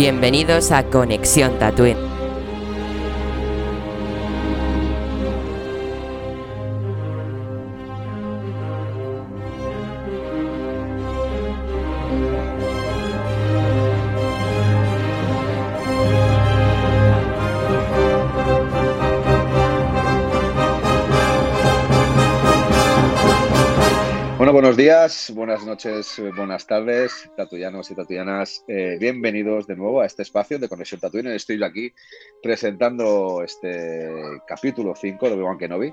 Bienvenidos a Conexión Tatooine. Días, buenas noches, buenas tardes, tatuyanos y tatuyanas. Eh, bienvenidos de nuevo a este espacio de Conexión Tatooine. Estoy yo aquí presentando este capítulo 5 de Obi-Wan Kenobi.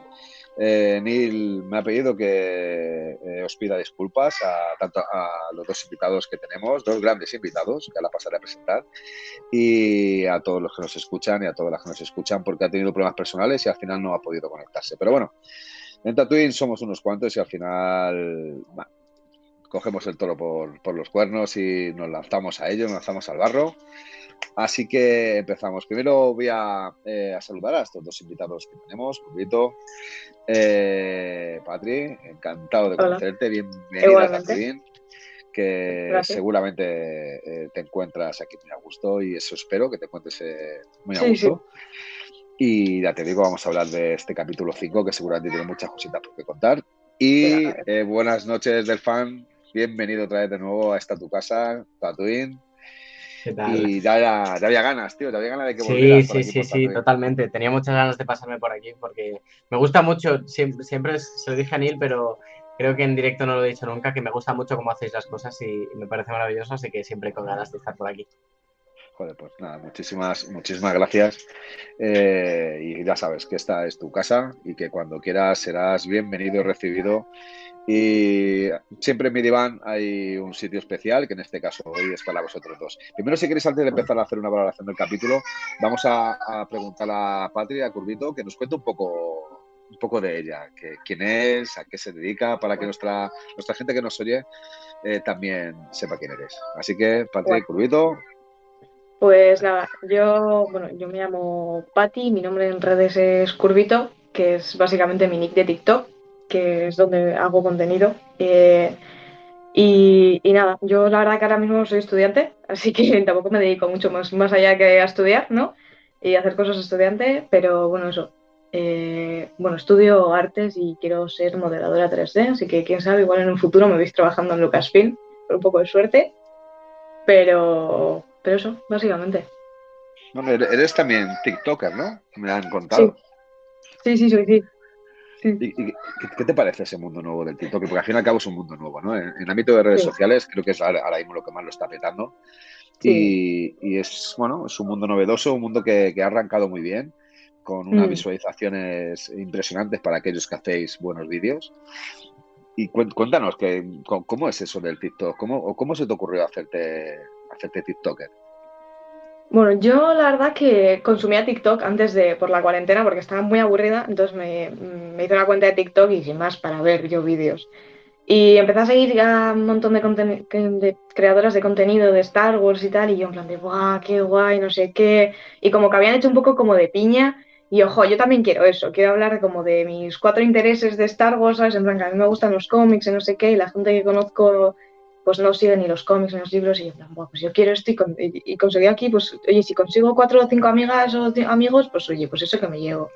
Eh, Neil me ha pedido que eh, os pida disculpas a, tanto a los dos invitados que tenemos, dos grandes invitados, que ahora pasaré a presentar, y a todos los que nos escuchan y a todas las que nos escuchan, porque ha tenido problemas personales y al final no ha podido conectarse. Pero bueno, en Tatooine somos unos cuantos y al final cogemos el toro por, los cuernos y nos lanzamos a ello, nos lanzamos al barro. Así que empezamos. Primero voy a, eh, saludar a estos dos invitados que tenemos, Curvito, eh, Patri, encantado de conocerte, bienvenida a Tatooine, que seguramente eh, te encuentras aquí muy a gusto y eso espero, que te encuentres eh, muy a gusto. Y ya te digo, vamos a hablar de este capítulo 5, que seguramente tiene muchas cositas por qué contar. Y eh, buenas noches del fan, bienvenido otra vez de nuevo a esta tu casa, Tatooine. ¿Qué tal? Y ya, ya, había ganas, tío, ya había ganas de que volvieras. Sí, sí, sí, sí, totalmente. Tenía muchas ganas de pasarme por aquí porque me gusta mucho, siempre, siempre se lo dije a Neil, pero creo que en directo no lo he dicho nunca, que me gusta mucho cómo hacéis las cosas y me parece maravilloso, así que siempre con ganas de estar por aquí. Joder, pues nada, muchísimas, muchísimas gracias. Eh, y ya sabes que esta es tu casa y que cuando quieras serás bienvenido y recibido. Y siempre en mi diván hay un sitio especial, que en este caso hoy es para vosotros dos. Primero, si queréis, antes de empezar a hacer una valoración del capítulo, vamos a, preguntar a Patria, a Curvito, que nos cuente un poco un poco de ella, que, quién es, a qué se dedica, para que nuestra, nuestra gente que nos oye eh, también sepa quién eres. Así que, Patria y Curvito, pues nada, yo, bueno, yo me llamo Patti, mi nombre en redes es Curvito, que es básicamente mi nick de TikTok, que es donde hago contenido. Eh, y, nada, yo la verdad que ahora mismo soy estudiante, así que tampoco me dedico mucho más, más allá que a estudiar, ¿no? Y hacer cosas estudiante, pero bueno, eso. Eh, bueno, estudio artes y quiero ser modeladora 3D, así que quién sabe, igual en un futuro me veis trabajando en Lucasfilm, por un poco de suerte. Pero, pero eso, básicamente. Bueno, eres también TikToker, ¿no? Me han contado. Sí, sí, sí, sí. ¿Y, qué te parece ese mundo nuevo del TikTok? Porque al fin y al cabo es un mundo nuevo, ¿no? En, el ámbito de redes sociales creo que es ahora mismo lo que más lo está petando. Y, es, bueno, es un mundo novedoso, un mundo que, ha arrancado muy bien, con unas mm. visualizaciones impresionantes para aquellos que hacéis buenos vídeos. Y cuéntanos, que, ¿cómo es eso del TikTok? ¿Cómo, ¿Cómo se te ocurrió hacerte hacerte TikToker? Bueno, yo la verdad que consumía TikTok antes de, por la cuarentena, porque estaba muy aburrida, entonces me, hice una cuenta de TikTok y sin más para ver yo vídeos. Y empecé a seguir a un montón de, creadoras de contenido de Star Wars y tal, y yo en plan de, ¡guau, qué guay, no sé qué! Y como que habían hecho un poco como de piña, y ojo, yo también quiero eso, quiero hablar como de mis cuatro intereses de Star Wars, ¿sabes? En plan a mí me gustan los cómics y no sé qué, y la gente que conozco pues no sigue ni los cómics ni los libros y yo, bueno, pues yo quiero esto y, conseguí aquí, pues oye, si consigo cuatro o cinco amigas o amigos, pues oye, pues eso que me llevo.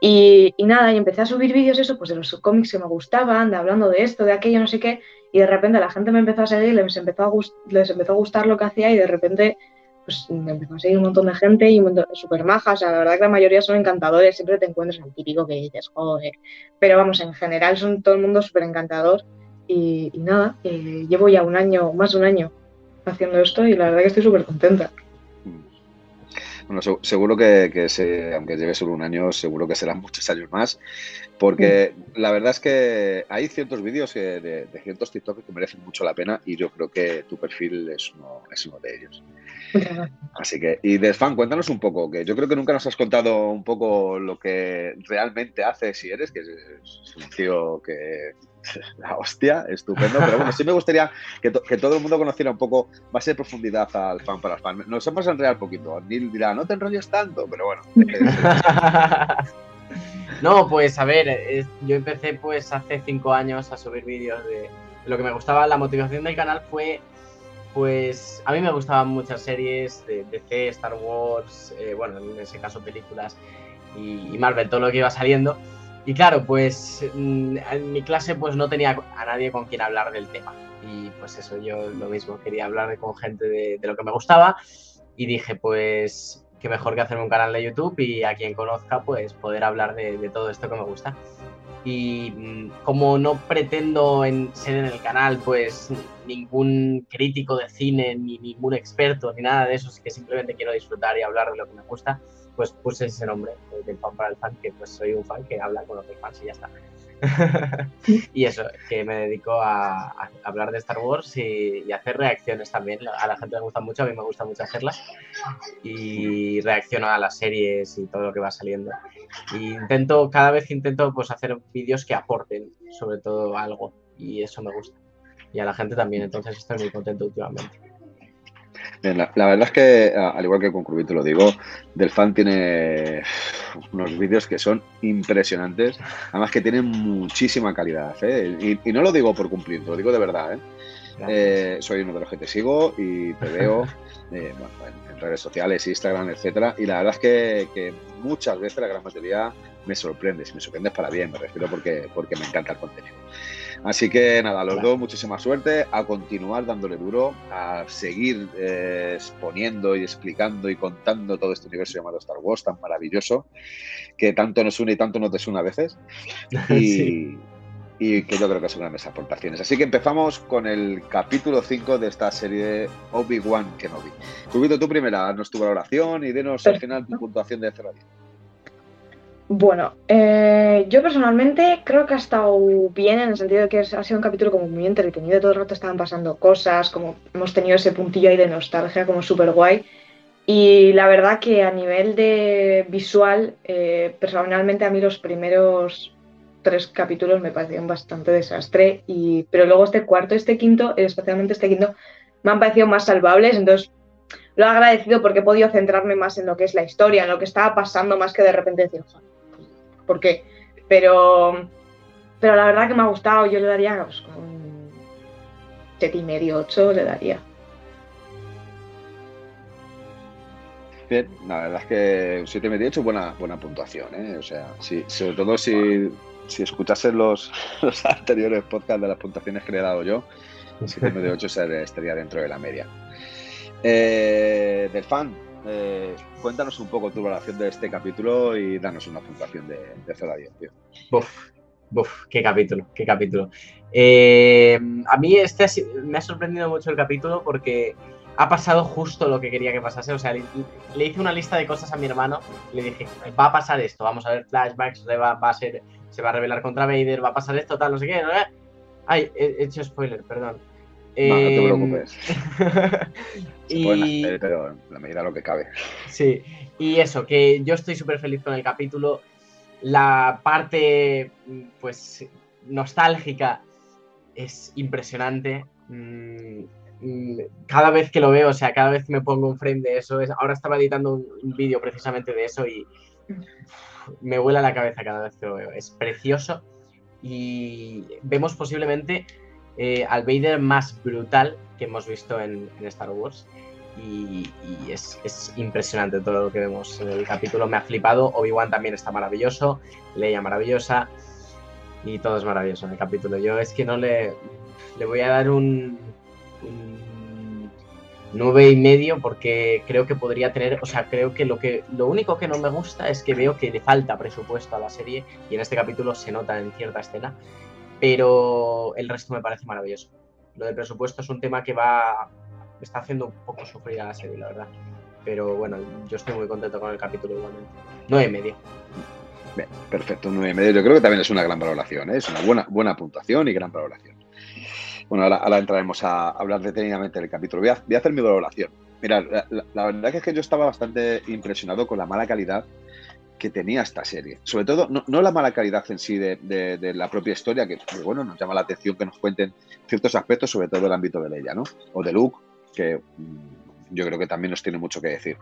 Y, nada, y empecé a subir vídeos eso, pues de los cómics que me gustaban, de hablando de esto, de aquello, no sé qué, y de repente la gente me empezó a seguir, les empezó a, les empezó a gustar lo que hacía y de repente pues me empezó a seguir un montón de gente y súper majas, o sea, la verdad que la mayoría son encantadores, siempre te encuentras al típico que dices, joder, pero vamos, en general son todo el mundo súper encantador y, nada, eh, llevo ya un año, más de un año haciendo esto y la verdad que estoy súper contenta. Bueno, seguro que, que aunque lleve solo un año, seguro que serán muchos años más, porque la verdad es que hay ciertos vídeos de, de, ciertos TikTok que merecen mucho la pena y yo creo que tu perfil es uno, es uno de ellos. Así que, y de fan, cuéntanos un poco, que yo creo que nunca nos has contado un poco lo que realmente haces si eres, que es un tío que la hostia, estupendo. Pero bueno, sí me gustaría que, todo el mundo conociera un poco más de profundidad al fan para el fan. Nos hemos enredado un poquito. Neil dirá, no te enrolles tanto, pero bueno. no, pues a ver, yo empecé pues hace cinco años a subir vídeos de lo que me gustaba. La motivación del canal fue pues a mí me gustaban muchas series de DC, Star Wars, eh, bueno, en ese caso películas y, Marvel, todo lo que iba saliendo. Y claro, pues mm, en mi clase pues no tenía a nadie con quien hablar del tema. Y pues eso, yo lo mismo, quería hablar con gente de, lo que me gustaba y dije pues que mejor que hacerme un canal de YouTube y a quien conozca pues poder hablar de, de todo esto que me gusta y mm, como no pretendo en, ser en el canal pues ningún crítico de cine ni ningún experto ni nada de eso, es que simplemente quiero disfrutar y hablar de lo que me gusta, pues puse ese nombre del fan para el fan, que pues soy un fan que habla con otros fans y ya está. y eso, que me dedico a, hablar de Star Wars y, hacer reacciones también. A la gente le gusta mucho, a mí me gusta mucho hacerlas. Y reacciono a las series y todo lo que va saliendo. Y intento, cada vez intento pues hacer vídeos que aporten sobre todo algo. Y eso me gusta. Y a la gente también, entonces estoy muy contento últimamente la, verdad es que, al igual que con Crubito lo digo, Del Fan tiene unos vídeos que son impresionantes, además que tienen muchísima calidad. ¿eh? Y, no lo digo por cumplir, lo digo de verdad. ¿eh? Eh, soy uno de los que te sigo y te veo en, redes sociales, Instagram, etcétera. Y la verdad es que, que, muchas veces, la gran mayoría, me sorprendes. Me sorprendes para bien, me refiero porque, porque me encanta el contenido. Así que nada, los dos muchísima suerte, a continuar dándole duro, a seguir eh, exponiendo y explicando y contando todo este universo llamado Star Wars tan maravilloso, que tanto nos une y tanto nos desune a veces. Y, que yo creo que son grandes aportaciones. Así que empezamos con el capítulo 5 de esta serie Obi-Wan Kenobi. Cubito tú primera, haznos tu valoración y denos al final tu puntuación de 0 a 10. Bueno, eh, yo personalmente creo que ha estado bien en el sentido de que ha sido un capítulo como muy entretenido, todo el rato estaban pasando cosas, como hemos tenido ese puntillo ahí de nostalgia como súper guay. Y la verdad que a nivel de visual, eh, personalmente a mí los primeros tres capítulos me parecieron bastante desastre, y, pero luego este cuarto, este quinto, especialmente este quinto, me han parecido más salvables, entonces lo he agradecido porque he podido centrarme más en lo que es la historia, en lo que estaba pasando, más que de repente decir, por qué. Pero, pero la verdad que me ha gustado, yo le daría pues, un 7 y medio, 8 le daría. Bien, la verdad es que un 7 y medio 8 buena, buena puntuación, ¿eh? O sea, sí, sobre todo si, si escuchases los, los anteriores podcasts de las puntuaciones que le he dado yo, 7 y medio 8 estaría dentro de la media. Eh, del fan, eh, cuéntanos un poco tu valoración de este capítulo y danos una puntuación de, de 0 a 10, tío. Buf, buf, qué capítulo, qué capítulo. Eh, a mí este me ha sorprendido mucho el capítulo porque ha pasado justo lo que quería que pasase. O sea, le, hice una lista de cosas a mi hermano. Le dije, va a pasar esto, vamos a ver flashbacks, se va, a ser, se va a revelar contra Vader, va a pasar esto, tal, no sé qué. Ay, he hecho spoiler, perdón. No, no te eh, preocupes. y... pero en la medida de lo que cabe. Sí, y eso, que yo estoy súper feliz con el capítulo. La parte, pues, nostálgica es impresionante. Mm, mm, cada vez que lo veo, o sea, cada vez que me pongo un frame de eso, es, ahora estaba editando un, vídeo precisamente de eso y me vuela la cabeza cada vez que lo veo. Es precioso y vemos posiblemente eh, al Vader más brutal que hemos visto en, Star Wars. Y, es, impresionante todo lo que vemos en el capítulo. Me ha flipado. Obi-Wan también está maravilloso. Leia maravillosa. Y todo es maravilloso en el capítulo. Yo es que no le. Le voy a dar un. un 9 y medio porque creo que podría tener, o sea, creo que lo que lo único que no me gusta es que veo que le falta presupuesto a la serie y en este capítulo se nota en cierta escena pero el resto me parece maravilloso. Lo del presupuesto es un tema que va está haciendo un poco sufrir a la serie, la verdad. Pero bueno, yo estoy muy contento con el capítulo igualmente. 9 y medio. Perfecto, 9 y medio. Yo creo que también es una gran valoración, ¿eh? es una buena, buena puntuación y gran valoración. Bueno, ahora, entraremos a hablar detenidamente del capítulo. Voy a, hacer mi valoración. Mira, la, verdad es que yo estaba bastante impresionado con la mala calidad que tenía esta serie. Sobre todo, no, la mala calidad en sí de, la propia historia, que bueno, nos llama la atención que nos cuenten ciertos aspectos, sobre todo el ámbito de Leia, ¿no? O de Luke, que mm, yo creo que también nos tiene mucho que decir,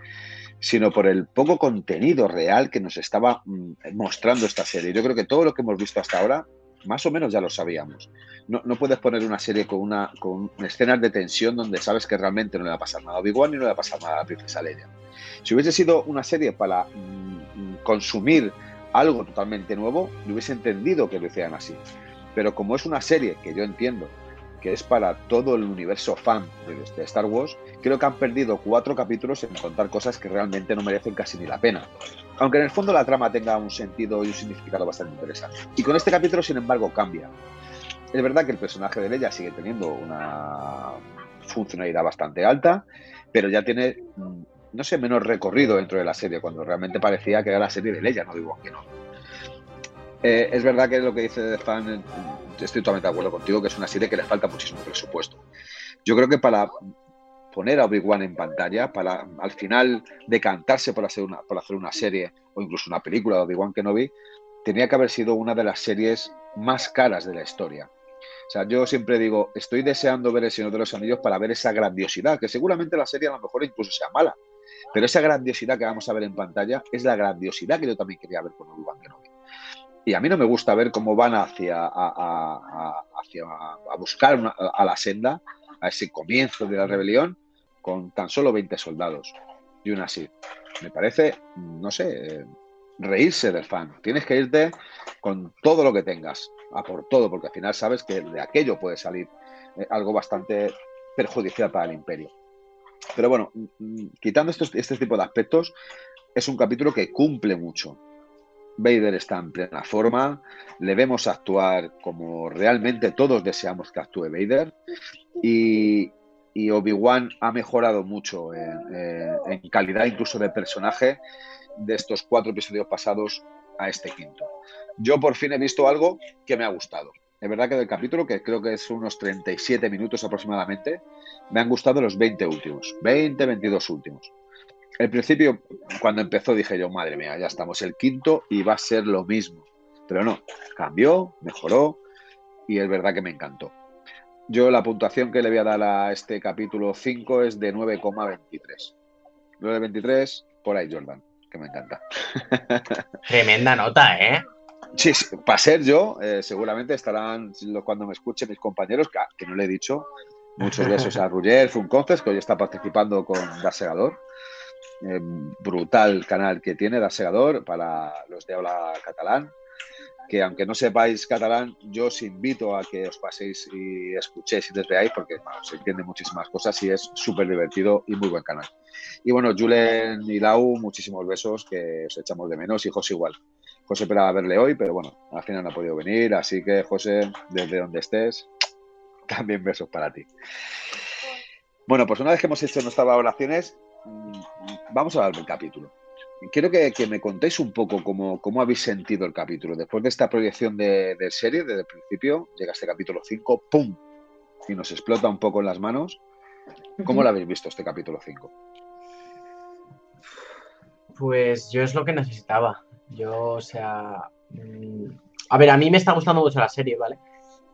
sino por el poco contenido real que nos estaba mm, mostrando esta serie. Yo creo que todo lo que hemos visto hasta ahora más o menos ya lo sabíamos. No, no puedes poner una serie con una con escenas de tensión donde sabes que realmente no le va a pasar nada a Obi-Wan ni no le va a pasar nada a la princesa Leia. Si hubiese sido una serie para mm, consumir algo totalmente nuevo, yo hubiese entendido que lo hicieran así. Pero como es una serie que yo entiendo que es para todo el universo fan de Star Wars, creo que han perdido cuatro capítulos en contar cosas que realmente no merecen casi ni la pena. Aunque en el fondo la trama tenga un sentido y un significado bastante interesante. Y con este capítulo, sin embargo, cambia. Es verdad que el personaje de Leia sigue teniendo una funcionalidad bastante alta, pero ya tiene, mm, no sé, menos recorrido dentro de la serie, cuando realmente parecía que era la serie de Leia, no digo que no. Eh, es verdad que lo que dice The Fan, estoy totalmente de acuerdo contigo, que es una serie que le falta muchísimo presupuesto. Yo creo que para poner a Obi-Wan en pantalla, para al final decantarse por hacer, una, por hacer una serie o incluso una película de Obi-Wan Kenobi, tenía que haber sido una de las series más caras de la historia. O sea, yo siempre digo, estoy deseando ver El Señor de los Anillos para ver esa grandiosidad, que seguramente la serie a lo mejor incluso sea mala, pero esa grandiosidad que vamos a ver en pantalla es la grandiosidad que yo también quería ver con Obi-Wan Kenobi. Y a mí no me gusta ver cómo van hacia a, hacia, a buscar a la senda, a ese comienzo de la rebelión, con tan solo 20 soldados y una así. Me parece, no sé, reírse del fan. Tienes que irte con todo lo que tengas, a por todo, porque al final sabes que de aquello puede salir eh, algo bastante perjudicial para el imperio. Pero bueno, mm, mm, quitando estos, este tipo de aspectos, es un capítulo que cumple mucho. Vader está en plena forma, le vemos actuar como realmente todos deseamos que actúe Vader y, Obi-Wan ha mejorado mucho en, calidad incluso de personaje de estos cuatro episodios pasados a este quinto. Yo por fin he visto algo que me ha gustado. Es verdad que del capítulo, que creo que es unos 37 minutos aproximadamente, me han gustado los 20 últimos, 20, 22 últimos. El principio, cuando empezó, dije yo, madre mía, ya estamos el quinto y va a ser lo mismo. Pero no, cambió, mejoró y es verdad que me encantó. Yo la puntuación que le voy a dar a este capítulo 5 es de 9,23. 9,23 por ahí, Jordan, que me encanta. Tremenda nota, ¿eh? Sí, para ser yo, eh, seguramente estarán cuando me escuchen mis compañeros, que, no le he dicho, muchos besos a Ruller Funconces, que hoy está participando con Darsegador. Eh, brutal canal que tiene Darsegador para los de habla catalán. Que aunque no sepáis catalán, yo os invito a que os paséis y escuchéis y desde ahí, porque se entiende muchísimas cosas y es súper divertido y muy buen canal. Y bueno, Julen y Lau, muchísimos besos que os echamos de menos José igual. José esperaba verle hoy, pero bueno, al final no ha podido venir, así que José, desde donde estés, también besos para ti. Bueno, pues una vez que hemos hecho nuestras valoraciones, mm, vamos a hablar del capítulo. Quiero que, me contéis un poco cómo, habéis sentido el capítulo. Después de esta proyección de, serie, desde el principio, llega este capítulo 5, ¡pum! Y nos explota un poco en las manos. ¿Cómo lo habéis visto este capítulo 5? Pues yo es lo que necesitaba. Yo, o sea. Mm, a ver, a mí me está gustando mucho la serie, ¿vale?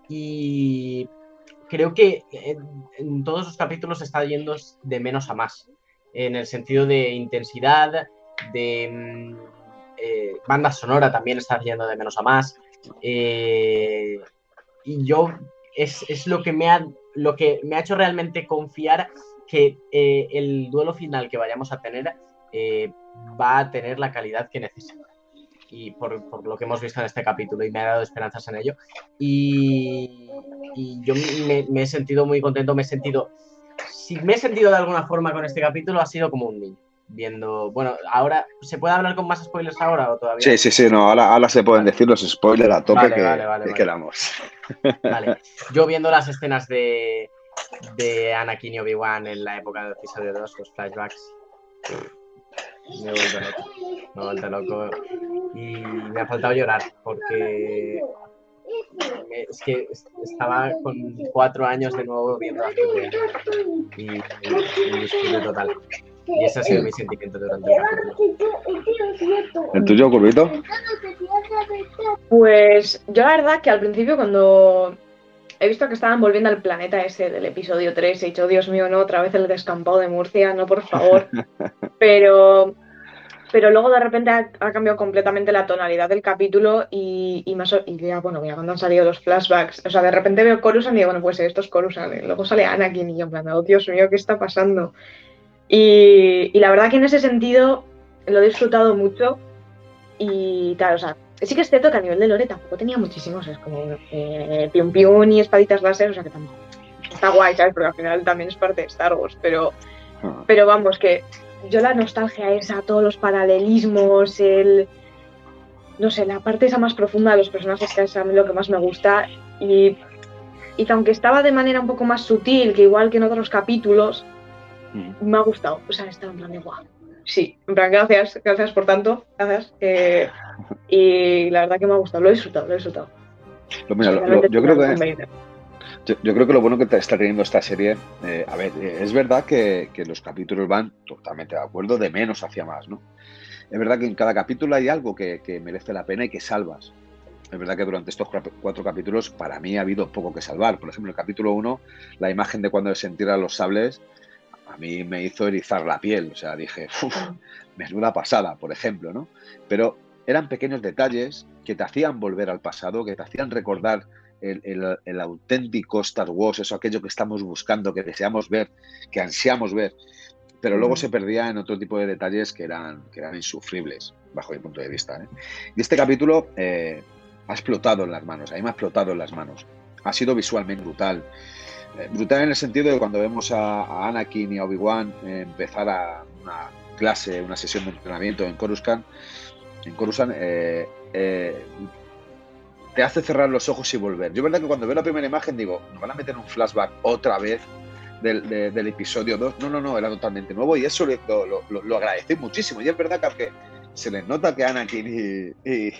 Y creo que en, todos los capítulos está yendo de menos a más. En el sentido de intensidad, de mm, eh, banda sonora también está yendo de menos a más. Eh, y yo es, lo que me ha lo que me ha hecho realmente confiar que eh, el duelo final que vayamos a tener va a tener la calidad que necesita y por, lo que hemos visto en este capítulo y me ha dado esperanzas en ello. Y, yo me, he sentido muy contento, me he sentido, si me he sentido de alguna forma con este capítulo, ha sido como un niño. Viendo, bueno, ahora, ¿se puede hablar con más spoilers ahora o todavía? Sí, sí, sí, no, ahora, ahora se pueden decir los spoilers a tope que, quedamos. Vale, yo viendo las escenas de, de Anakin y Obi-Wan en la época del episodio 2, los flashbacks, me he vuelto loco. Me he vuelto loco. Y me ha faltado llorar porque es que estaba con cuatro años de nuevo viendo a y, y, y total. Y ese ha sido mi sentimiento durante el. ¿El tuyo, Curvito? Pues yo la verdad que al principio cuando he visto que estaban volviendo al planeta ese del episodio 3. He dicho, Dios mío, no, otra vez el descampado de Murcia, no, por favor. Pero pero luego de repente ha, cambiado completamente la tonalidad del capítulo y, y, más, y ya, bueno, ya cuando han salido los flashbacks, o sea, de repente veo Coruscant y digo, bueno, pues esto es Coruscant, y luego sale Anakin y yo en plan, oh Dios mío, ¿qué está pasando? Y, y la verdad que en ese sentido lo he disfrutado mucho y tal, o sea, sí que es cierto que a nivel de lore tampoco tenía muchísimos, es como eh, pium pium y espaditas láser, o sea que tampoco está guay, ¿sabes? Porque al final también es parte de Star Wars, pero, ah. pero vamos, que yo la nostalgia esa, todos los paralelismos, el. No sé, la parte esa más profunda de los personajes, que es a mí lo que más me gusta. Y, y que aunque estaba de manera un poco más sutil, que igual que en otros capítulos, mm. me ha gustado. O sea, estaba en plan de guau. Sí, en plan, gracias, gracias por tanto, gracias. Eh, y la verdad que me ha gustado, lo he disfrutado, lo he disfrutado. yo creo que yo, creo que lo bueno que está teniendo esta serie, eh, a ver, eh, es verdad que, los capítulos van totalmente de acuerdo, de menos hacia más, ¿no? Es verdad que en cada capítulo hay algo que, merece la pena y que salvas. Es verdad que durante estos cuatro capítulos para mí ha habido poco que salvar. Por ejemplo, en el capítulo 1, la imagen de cuando se entierran los sables, a mí me hizo erizar la piel. O sea, dije, menuda pasada, por ejemplo, ¿no? Pero eran pequeños detalles que te hacían volver al pasado, que te hacían recordar el, auténtico Star Wars, eso aquello que estamos buscando, que deseamos ver, que ansiamos ver, pero luego se perdía en otro tipo de detalles que eran, que eran insufribles, bajo mi punto de vista. ¿eh? Y este capítulo eh, ha explotado en las manos, a mí me ha explotado en las manos. Ha sido visualmente brutal. Eh, brutal en el sentido de cuando vemos a, Anakin y a Obi-Wan empezar a una clase, una sesión de entrenamiento en Coruscant, en Coruscant, te hace cerrar los ojos y volver. Yo, verdad que cuando veo la primera imagen digo, nos van a meter un flashback otra vez del, episodio 2. No, no, no, era totalmente nuevo y eso lo, lo, agradecí muchísimo. Y es verdad que se les nota que Anakin y,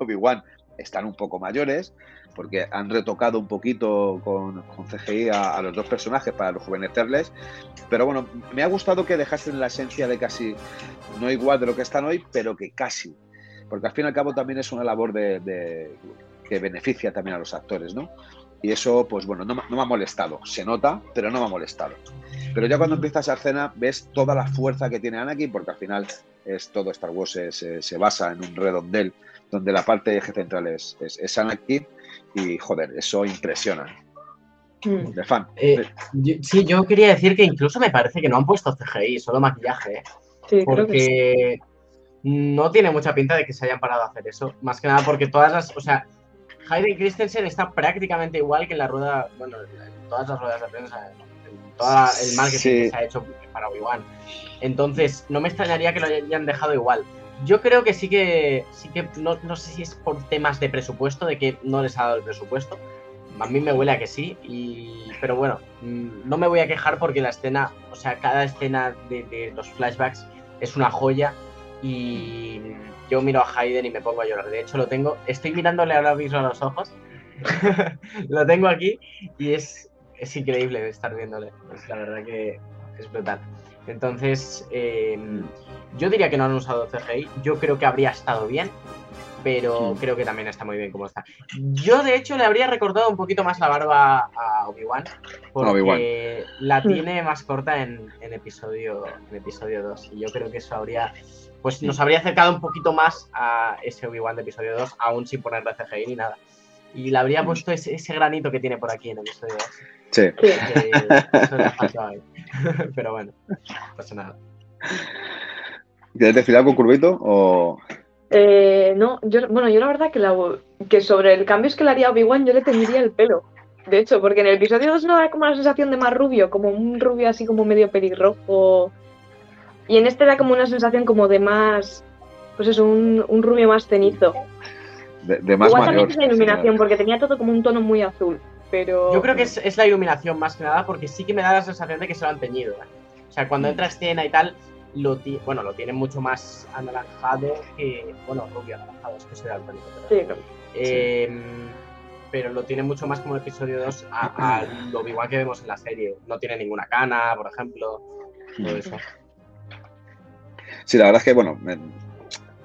Obi-Wan están un poco mayores, porque han retocado un poquito con, CGI a, los dos personajes para rejuvenecerles. Pero bueno, me ha gustado que dejasen la esencia de casi, no igual de lo que están hoy, pero que casi. Porque al fin y al cabo también es una labor de que beneficia también a los actores, ¿no? Y eso, pues bueno, no, me ha molestado. Se nota, pero no me ha molestado. Pero ya cuando empieza esa escena, ves toda la fuerza que tiene Anakin, porque al final es todo Star Wars se, basa en un redondel, donde la parte eje central es, es, Anakin, y joder, eso impresiona. Mm. De fan. Eh, sí, yo quería decir que incluso me parece que no han puesto CGI, solo maquillaje. ¿eh? Sí, porque no tiene mucha pinta de que se hayan parado a hacer eso. Más que nada porque todas las. O sea, Hayden Christensen está prácticamente igual que en la rueda, bueno, en todas las ruedas de prensa, en todo el mal que se ha hecho para Obi-Wan. Entonces, no me extrañaría que lo hayan dejado igual. Yo creo que sí que, sí que no, no, sé si es por temas de presupuesto, de que no les ha dado el presupuesto. A mí me huele a que sí, y, pero bueno, mm, no me voy a quejar porque la escena, o sea, cada escena de, los flashbacks es una joya y yo miro a Hayden y me pongo a llorar. De hecho, lo tengo, estoy mirándole ahora mismo a los ojos. lo tengo aquí y es, es increíble estar viéndole. Es la verdad que es brutal. Entonces, em, yo diría que no han usado CGI. Yo creo que habría estado bien, pero creo que también está muy bien como está. Yo, de hecho, le habría recordado un poquito más la barba a Obi-Wan, porque la tiene más corta en, en, episodio, en episodio 2. Y yo creo que eso habría pues nos habría acercado un poquito más a ese Obi-Wan de episodio 2, aún sin ponerle CGI ni nada. Y le habría puesto ese, granito que tiene por aquí en el episodio 2. Sí. Pero bueno, no pasa nada. ¿Quieres decir algo, Curvito? O... Eh, no, yo, bueno, yo la verdad que, la, que sobre el cambio es que le haría Obi-Wan, yo le tendría el pelo. De hecho, porque en el episodio 2 no da como la sensación de más rubio, como un rubio así como medio pelirrojo y en este da como una sensación como de más, pues eso, un, un rubio más cenizo. De, más Igual también es la iluminación, porque tenía todo como un tono muy azul. Pero... Yo creo que es, la iluminación más que nada, porque sí que me da la sensación de que se lo han teñido. ¿eh? O sea, cuando mm. entra escena y tal, lo bueno, lo tiene mucho más anaranjado que. Bueno, rubio anaranjado, es que se da el Sí, eh, Pero lo tiene mucho más como el episodio 2 a, lo igual que vemos en la serie. No tiene ninguna cana, por ejemplo. Todo eso. Sí, la verdad es que, bueno,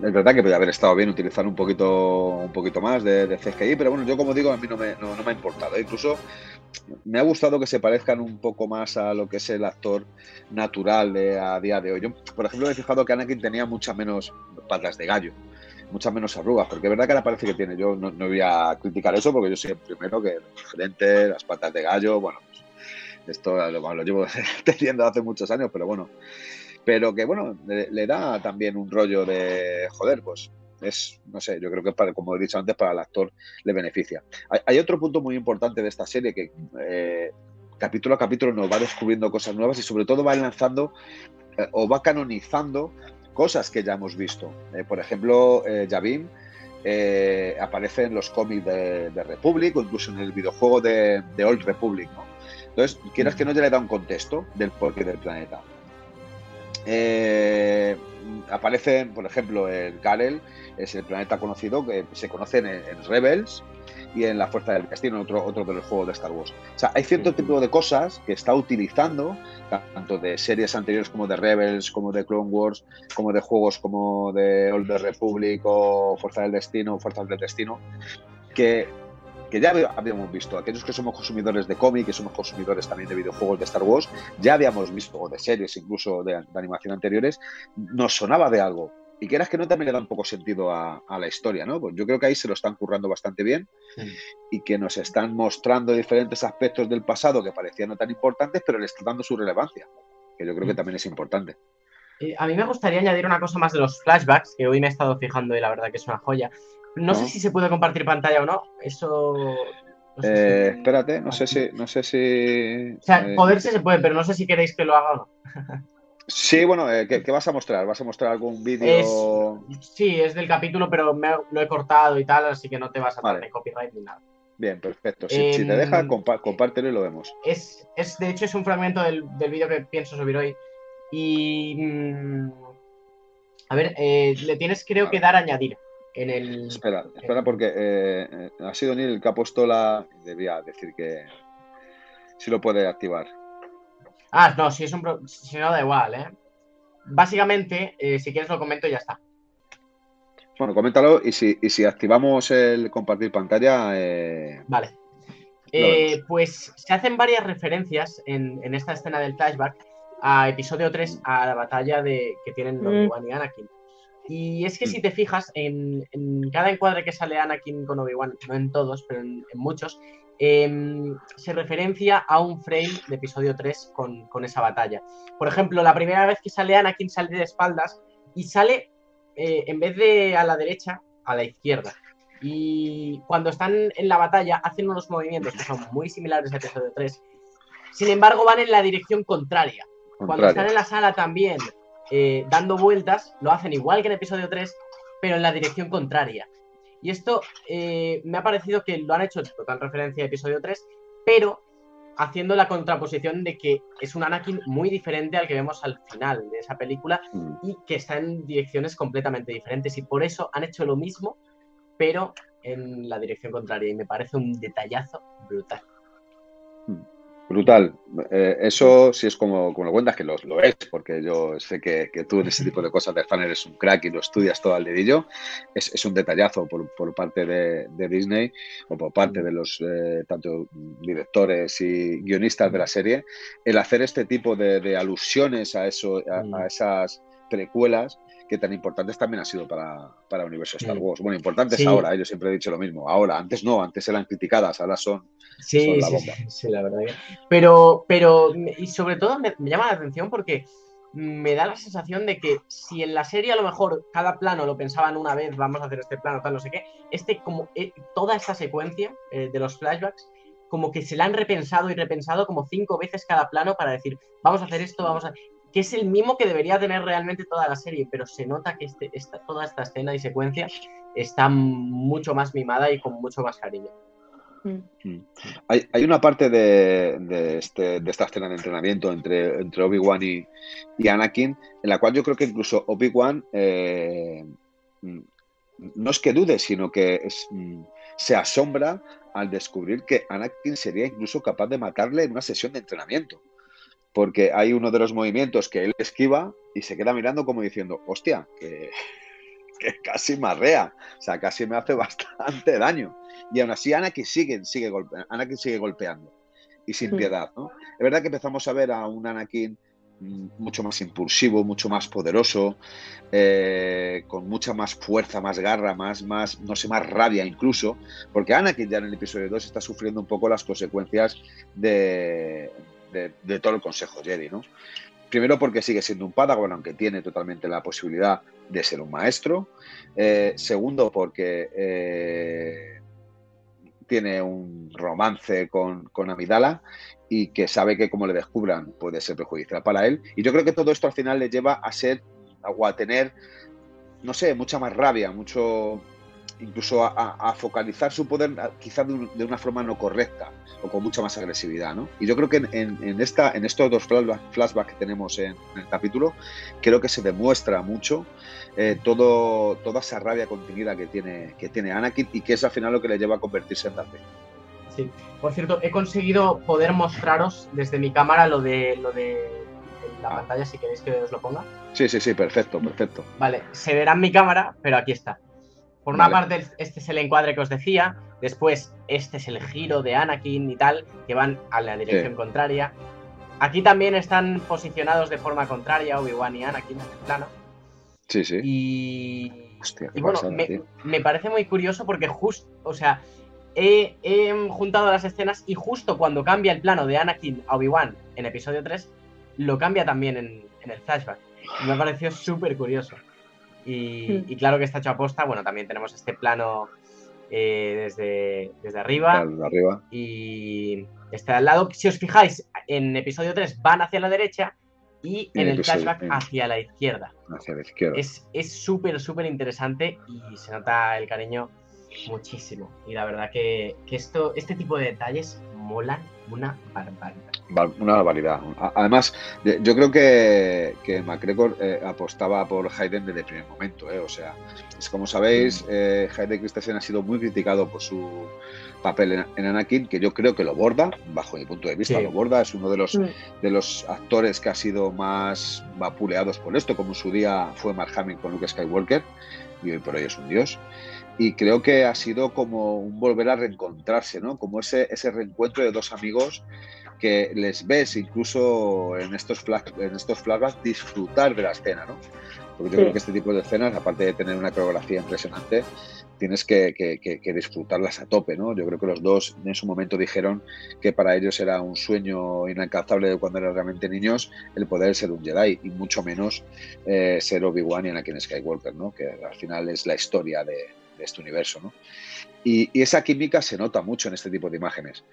es verdad que podría haber estado bien utilizar un poquito, un poquito más de, CGI, pero bueno, yo como digo, a mí no me, no, me ha importado. Incluso me ha gustado que se parezcan un poco más a lo que es el actor natural de, a día de hoy. Yo, por ejemplo, me he fijado que Anakin tenía muchas menos patas de gallo, muchas menos arrugas, porque es verdad que ahora parece que tiene. Yo no, voy a criticar eso porque yo soy el primero que frente, las patas de gallo, bueno, pues, esto lo, lo, llevo teniendo hace muchos años, pero bueno. Pero que bueno, le, da también un rollo de joder, pues es, no sé, yo creo que para, como he dicho antes, para el actor le beneficia. Hay, otro punto muy importante de esta serie que eh, capítulo a capítulo nos va descubriendo cosas nuevas y sobre todo va lanzando eh, o va canonizando cosas que ya hemos visto. Eh, por ejemplo, Yavin aparece en los cómics de, Republic o incluso en el videojuego de, Old Republic. Entonces, quieras que no, ya le da un contexto del porqué del planeta. Aparece, por ejemplo, el Garel es el planeta conocido que se conoce en, Rebels y en la Fuerza del Destino, otro, otro de los juegos de Star Wars. O sea, hay cierto tipo de cosas que está utilizando, tanto de series anteriores como de Rebels, como de Clone Wars, como de juegos como de Old Republic o Fuerza del Destino, Fuerzas del Destino, que, que ya habíamos visto. Aquellos que somos consumidores de cómic, que somos consumidores también de videojuegos de Star Wars, ya habíamos visto, o de series incluso de animación anteriores, nos sonaba de algo y quieras que no también le da un poco sentido a, la historia, ¿no? Pues yo creo que ahí se lo están currando bastante bien y que nos están mostrando diferentes aspectos del pasado que parecían no tan importantes, pero le están dando su relevancia, que yo creo que mm. también es importante. a mí me gustaría añadir una cosa más de los flashbacks, que hoy me he estado fijando y la verdad que es una joya. No, sé si se puede compartir pantalla o no, eso... Eh, espérate, no sé si... No sé si o sea, eh, poderse se puede, pero no sé si queréis que lo haga o no. Sí, bueno, eh, ¿qué, vas a mostrar? ¿Vas a mostrar algún vídeo? sí, es del capítulo, pero lo he cortado y tal, así que no te vas a dar copyright ni nada. Bien, perfecto. Si, te deja, em, compártelo y lo vemos. Es, es, de hecho, es un fragmento del, del vídeo que pienso subir hoy. Y. Mm, a ver, le tienes, creo que, dar a añadir. En el, espera, espera, porque eh, ha sido Neil el que ha puesto la. Debía decir que. Si lo puede activar. Ah, no, si es un si no da igual, ¿eh? Básicamente, eh, si quieres lo comento y ya está. Bueno, coméntalo y si, si activamos el compartir pantalla. Eh, vale. Eh, pues se hacen varias referencias en, esta escena del flashback a episodio 3, a la batalla de, que tienen mm. Obi-Wan y Anakin. Y es que si mm. te fijas, en, cada encuadre que sale Anakin con Obi-Wan, no en todos, pero en muchos, Em, se referencia a un frame de episodio 3 con, esa batalla. Por ejemplo, la primera vez que sale Anakin sale de espaldas y sale, eh, en vez de a la derecha, a la izquierda. Y cuando están en la batalla hacen unos movimientos que son muy similares a episodio 3. Sin embargo, van en la dirección contraria. Cuando están en la sala también eh, dando vueltas, lo hacen igual que en episodio 3, pero en la dirección contraria. Y esto eh, me ha parecido que lo han hecho en total referencia a episodio 3, pero haciendo la contraposición de que es un Anakin muy diferente al que vemos al final de esa película mm. y que está en direcciones completamente diferentes. Y por eso han hecho lo mismo, pero en la dirección contraria. Y me parece un detallazo brutal. Brutal. Eh, eso sí es como, como lo cuentas, que lo, lo es, porque yo sé que, tú en ese tipo de cosas de fan eres un crack y lo estudias todo al dedillo. Es, es un detallazo por, por parte de, de, Disney o por parte de los eh, tanto directores y guionistas de la serie, el hacer este tipo de, de alusiones a, eso, a, a mm. esas precuelas que tan importantes también ha sido para, para el universo Star Wars. Bueno, importantes ahora, ¿eh? yo siempre he dicho lo mismo. Ahora, antes no, antes eran criticadas, ahora son, sí, la bomba. Sí, la verdad. Pero, pero, y sobre todo me, llama la atención porque me da la sensación de que si en la serie a lo mejor cada plano lo pensaban una vez, vamos a hacer este plano, tal, no sé qué, este, como eh, toda esta secuencia eh, de los flashbacks, como que se la han repensado y repensado como cinco veces cada plano para decir, vamos a hacer esto, vamos a que es el mismo que debería tener realmente toda la serie, pero se nota que este, esta, toda esta escena y secuencia está mucho más mimada y con mucho más cariño. Mm. Mm. Hay, una parte de, este, de, esta escena de entrenamiento entre, entre Obi-Wan y, Anakin, en la cual yo creo que incluso Obi-Wan eh, mm, no es que dude, sino que se asombra al descubrir que Anakin sería incluso capaz de matarle en una sesión de entrenamiento porque hay uno de los movimientos que él esquiva y se queda mirando como diciendo, hostia, que, casi marrea, o sea, casi me hace bastante daño. Y aún así Anakin sigue, sigue, sigue golpeando. y sin Mm. piedad, ¿no? Es verdad que empezamos a ver a un Anakin mm, mucho más impulsivo, mucho más poderoso, eh, con mucha más fuerza, más garra, más, más, no sé, más rabia incluso, porque Anakin ya en el episodio 2 está sufriendo un poco las consecuencias de, de- todo el Consejo Jedi, ¿no? Primero porque sigue siendo un Padawan, aunque tiene totalmente la posibilidad de ser un maestro. Eh, segundo porque eh, tiene un romance con, con Amidala y que sabe que como le descubran puede ser perjudicial para él. Y yo creo que todo esto al final le lleva a ser o a tener, no sé, mucha más rabia, mucho incluso a, a- a focalizar su poder quizás de, un- de una forma no correcta o con mucha más agresividad, ¿no? Y yo creo que en, en- en esta, en estos dos flashbacks que tenemos en, en el capítulo, creo que se demuestra mucho eh, todo, toda esa rabia contenida que tiene, que tiene Anakin y que es al final lo que le lleva a convertirse en Darth Vader. Sí. Por cierto, he conseguido poder mostraros desde mi cámara lo de lo de la Ah. pantalla, si queréis que os lo ponga. Sí, sí, sí, perfecto, perfecto. Vale, se verá en mi cámara, pero aquí está. Por una Vale. parte, este es el encuadre que os decía. Después, este es el giro de Anakin y tal, que van a la dirección Sí. contraria. Aquí también están posicionados de forma contraria Obi-Wan y Anakin en el plano. Sí, sí. Y, Hostia, qué y bueno, pasada, me, me parece muy curioso porque justo, o sea, he, he juntado las escenas y justo cuando cambia el plano de Anakin a Obi-Wan en episodio 3, lo cambia también en, en el flashback. Y me ha parecido súper curioso. Y, Mm. y claro que está hecho a posta. Bueno, también tenemos este plano eh, desde, desde arriba y está al lado. Si os fijáis, en episodio 3 van hacia la derecha y En en el episodio- flashback en- hacia la izquierda Hacia la izquierda. es es súper, súper interesante y se nota el cariño muchísimo. Y la verdad que, que esto, este tipo de detalles molan una barbaridad. Una barbaridad. Además, de- yo creo que, que McGregor eh, apostaba por Hayden desde el primer momento. eh, O sea, es como sabéis, eh, Hayden Christensen ha sido muy criticado por su papel en, en Anakin, que yo creo que lo borda, bajo mi punto de vista, Sí. lo borda. Es uno de los, Mm. de los actores que ha sido más vapuleados por esto, como en su día fue Mark Hamill con Luke Skywalker, y hoy por hoy es un dios. Y creo que ha sido como un volver a reencontrarse, ¿no? Como ese, ese reencuentro de dos amigos que les ves incluso en estos, flag, en estos flashbacks disfrutar de la escena, ¿no? Porque yo Sí. creo que este tipo de escenas, aparte de tener una coreografía impresionante, tienes que, que- que- que disfrutarlas a tope, ¿no? Yo creo que los dos en su momento dijeron que para ellos era un sueño inalcanzable de cuando eran realmente niños el poder ser un Jedi y mucho menos eh, ser Obi-Wan y Anakin Skywalker, ¿no? Que al final es la historia de, de este universo, ¿no? Y, y esa química se nota mucho en este tipo de imágenes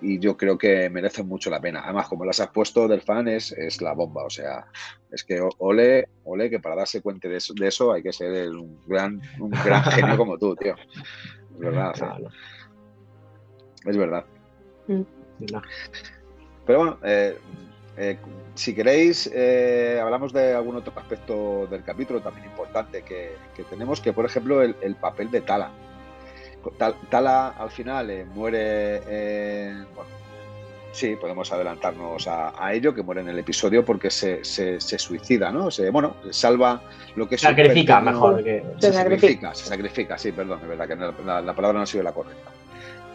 y yo creo que merecen mucho la pena. Además, como las has puesto del fan, es, es la bomba. O sea, es que ole, ole, que para darse cuenta de eso, de eso hay que ser un gran, un gran genio como tú, tío. Es verdad, o sea, No, no, es verdad. Pero bueno, eh, eh, si queréis, eh, hablamos de algún otro aspecto del capítulo también importante que, que tenemos, que por ejemplo el, el papel de Tala. Tal- Tala al final eh, muere, en- bueno, sí, podemos adelantarnos a, a ello, que muere en el episodio porque se, se- se suicida, ¿no? Se, bueno, salva lo que es Sacrifica, mejor que. se Se sacrifica, se sacrifica, sí, perdón, es verdad que no- la, la palabra no ha sido la correcta.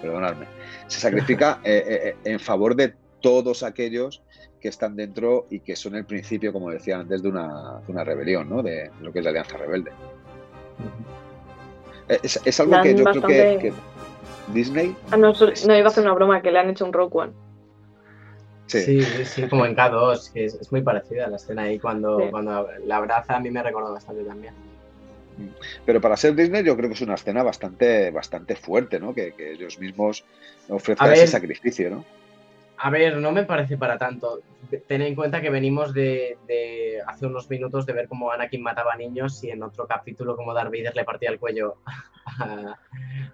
Perdonadme. Se sacrifica eh, eh, en favor de todos aquellos que están dentro y que son el principio, como decía antes, de una, de una rebelión, ¿no? De lo que es la Alianza Rebelde. Eh, Es, es algo que yo creo que, Disney, Ah, no, iba a hacer una broma que le han hecho un Rogue One. sí, Sí, sí, como en K2, que es, es muy parecida a la escena ahí cuando, Sí. cuando la abraza, a mí me recuerda bastante también. pero para ser Disney yo creo que es una escena bastante, bastante fuerte, ¿no? Que, que ellos mismos ofrezcan ese sacrificio, ¿no? A ver, no me parece para tanto. Ten en cuenta que venimos de, hace unos minutos de ver cómo Anakin mataba niños y en otro capítulo como Darth le partía el cuello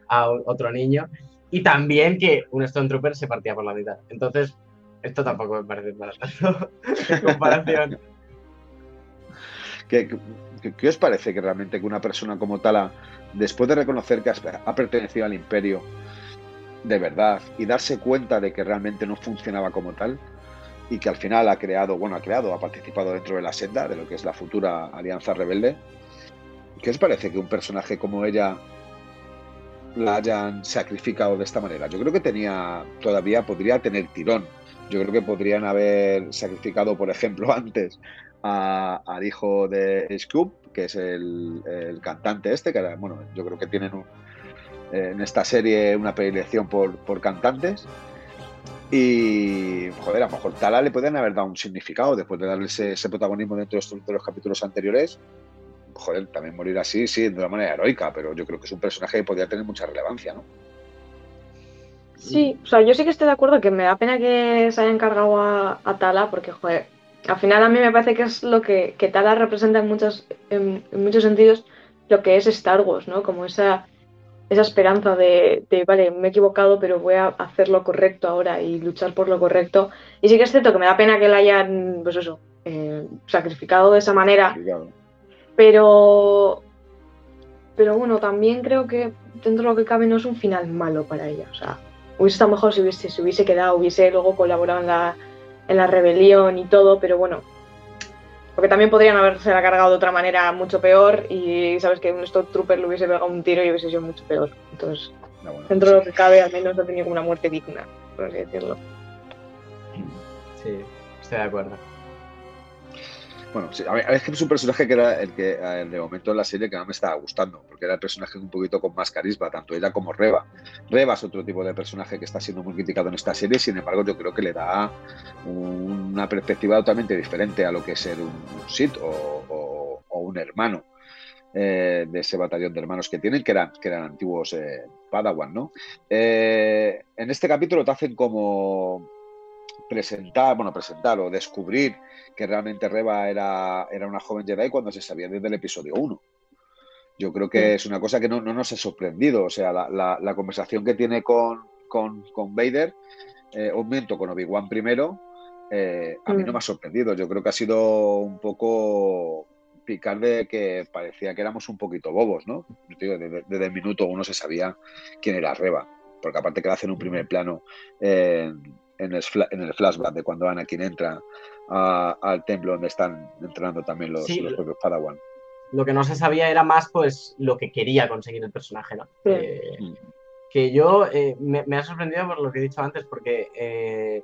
a, otro niño. Y también que un Stormtrooper se partía por la mitad. Entonces, esto tampoco me parece para tanto. ¿Qué, os parece que realmente que una persona como Tala, después de reconocer que ha pertenecido al imperio de verdad y darse cuenta de que realmente no funcionaba como tal y que al final ha creado, bueno, ha creado, ha participado dentro de la senda de lo que es la futura Alianza Rebelde, ¿qué os parece que un personaje como ella la hayan sacrificado de esta manera. Yo creo que tenía, todavía podría tener tirón. Yo creo que podrían haber sacrificado, por ejemplo, antes al hijo de Scoop, que es el, cantante este, que bueno, yo creo que tienen en esta serie una predilección por, por cantantes. Y, joder, a lo mejor Tala le pueden haber dado un significado después de darle ese, protagonismo dentro de, los capítulos anteriores. Joder, también morir así, sí, de una manera heroica, pero yo creo que es un personaje que podría tener mucha relevancia, ¿no? Sí, o sea, yo sí que estoy de acuerdo que me da pena que se haya encargado a, Tala, porque, joder, al final a mí me parece que es lo que, que Tala representa en, muchos, en muchos sentidos lo que es Star Wars, ¿no? Como esa esa esperanza de, vale, me he equivocado, pero voy a hacer lo correcto ahora y luchar por lo correcto. Y sí que es cierto que me da pena que la hayan, pues eso, eh, sacrificado de esa manera. Pero, pero bueno, también creo que dentro de lo que cabe no es un final malo para ella. O sea, hubiese estado mejor si hubiese, si hubiese quedado, hubiese luego colaborado en la, en la rebelión y todo, pero bueno, porque también podrían haberse la cargado de otra manera mucho peor y sabes que un Trooper le hubiese pegado un tiro y hubiese sido mucho peor. Entonces, dentro de lo que cabe, al menos ha tenido una muerte digna, por así decirlo. Sí, estoy de acuerdo. Bueno, sí, es que es un personaje que era el que de momento en la serie que no me estaba gustando, porque era el personaje un poquito con más carisma, tanto ella como Reba. Reba es otro tipo de personaje que está siendo muy criticado en esta serie, sin embargo yo creo que le da una perspectiva totalmente diferente a lo que es ser un, Sith o, un hermano. Eh, de ese batallón de hermanos que tienen, que eran, que eran antiguos eh, Padawan, ¿no? Eh, en este capítulo te hacen como presentar, bueno, presentar o descubrir que realmente Reba era, era una joven Jedi cuando se sabía desde el episodio 1. Yo creo que es una cosa que no, nos ha sorprendido. O sea, la, conversación que tiene con, con, con Vader, eh, un momento con Obi-Wan primero, eh, a mí no mm. me ha sorprendido. Yo creo que ha sido un poco picar de que parecía que éramos un poquito bobos, ¿no? Desde, el minuto uno se sabía quién era Reba, porque aparte que hacen un primer plano en el, en el flashback de cuando Anakin entra al templo donde están entrenando también los, propios Padawan. Lo que no se sabía era más pues lo que quería conseguir el personaje, ¿no? Mm. que yo eh, me, ha sorprendido por lo que he dicho antes, porque eh,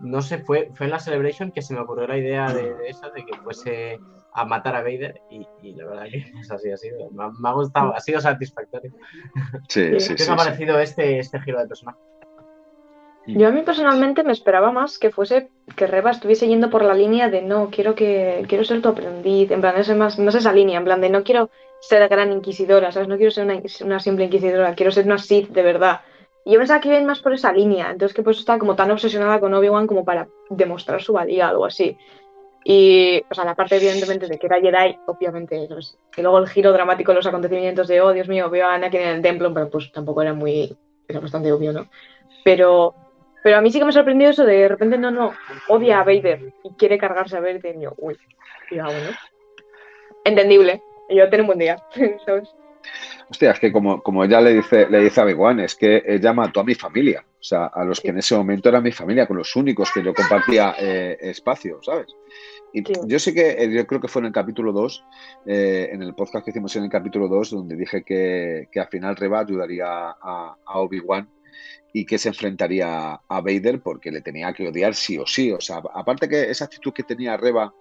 no sé, fue, fue en la Celebration que se me ocurrió la idea de, eso, de que fuese a matar a Vader y, la verdad que es así ha sido. Me, ha gustado, ha sido satisfactorio. Sí, sí, ¿Qué os ha parecido este, este giro de personaje? Yo a mí personalmente me esperaba más que fuese que Reba estuviese yendo por la línea de no, quiero que quiero ser tu aprendiz, en plan, ese más, no es esa línea, en plan de no quiero ser gran inquisidora, ¿sabes? No quiero ser una, simple inquisidora, quiero ser una Sith de verdad. Y yo pensaba que iba más por esa línea, entonces que pues estaba como tan obsesionada con Obi-Wan como para demostrar su valía algo así. Y, o sea, la parte evidentemente de que era Jedi, obviamente, que luego el giro dramático de los acontecimientos de, oh, Dios mío, veo a Anakin en el templo, pero pues tampoco era muy, era bastante obvio, ¿no? Pero pero a mí sí que me ha sorprendido eso de, de repente no, no, odia a Vader y quiere cargarse a Vader. Y yo, uy, cuidado, ¿no? Entendible. Yo tengo un buen día, ¿sabes? Hostia, es que como, como ella le dice, le dice a One, es que ella mató a mi familia. O sea, a los que en ese momento eran mi familia, con los únicos que yo compartía eh, espacio, ¿sabes? Y yo sé que, eh, yo creo que fue en el capítulo 2, eh, en el podcast que hicimos en el capítulo 2, donde dije que, que al final Reba ayudaría a, a Obi-Wan y que se enfrentaría a Vader porque le tenía que odiar sí o sí. O sea, aparte que esa actitud que tenía Reba,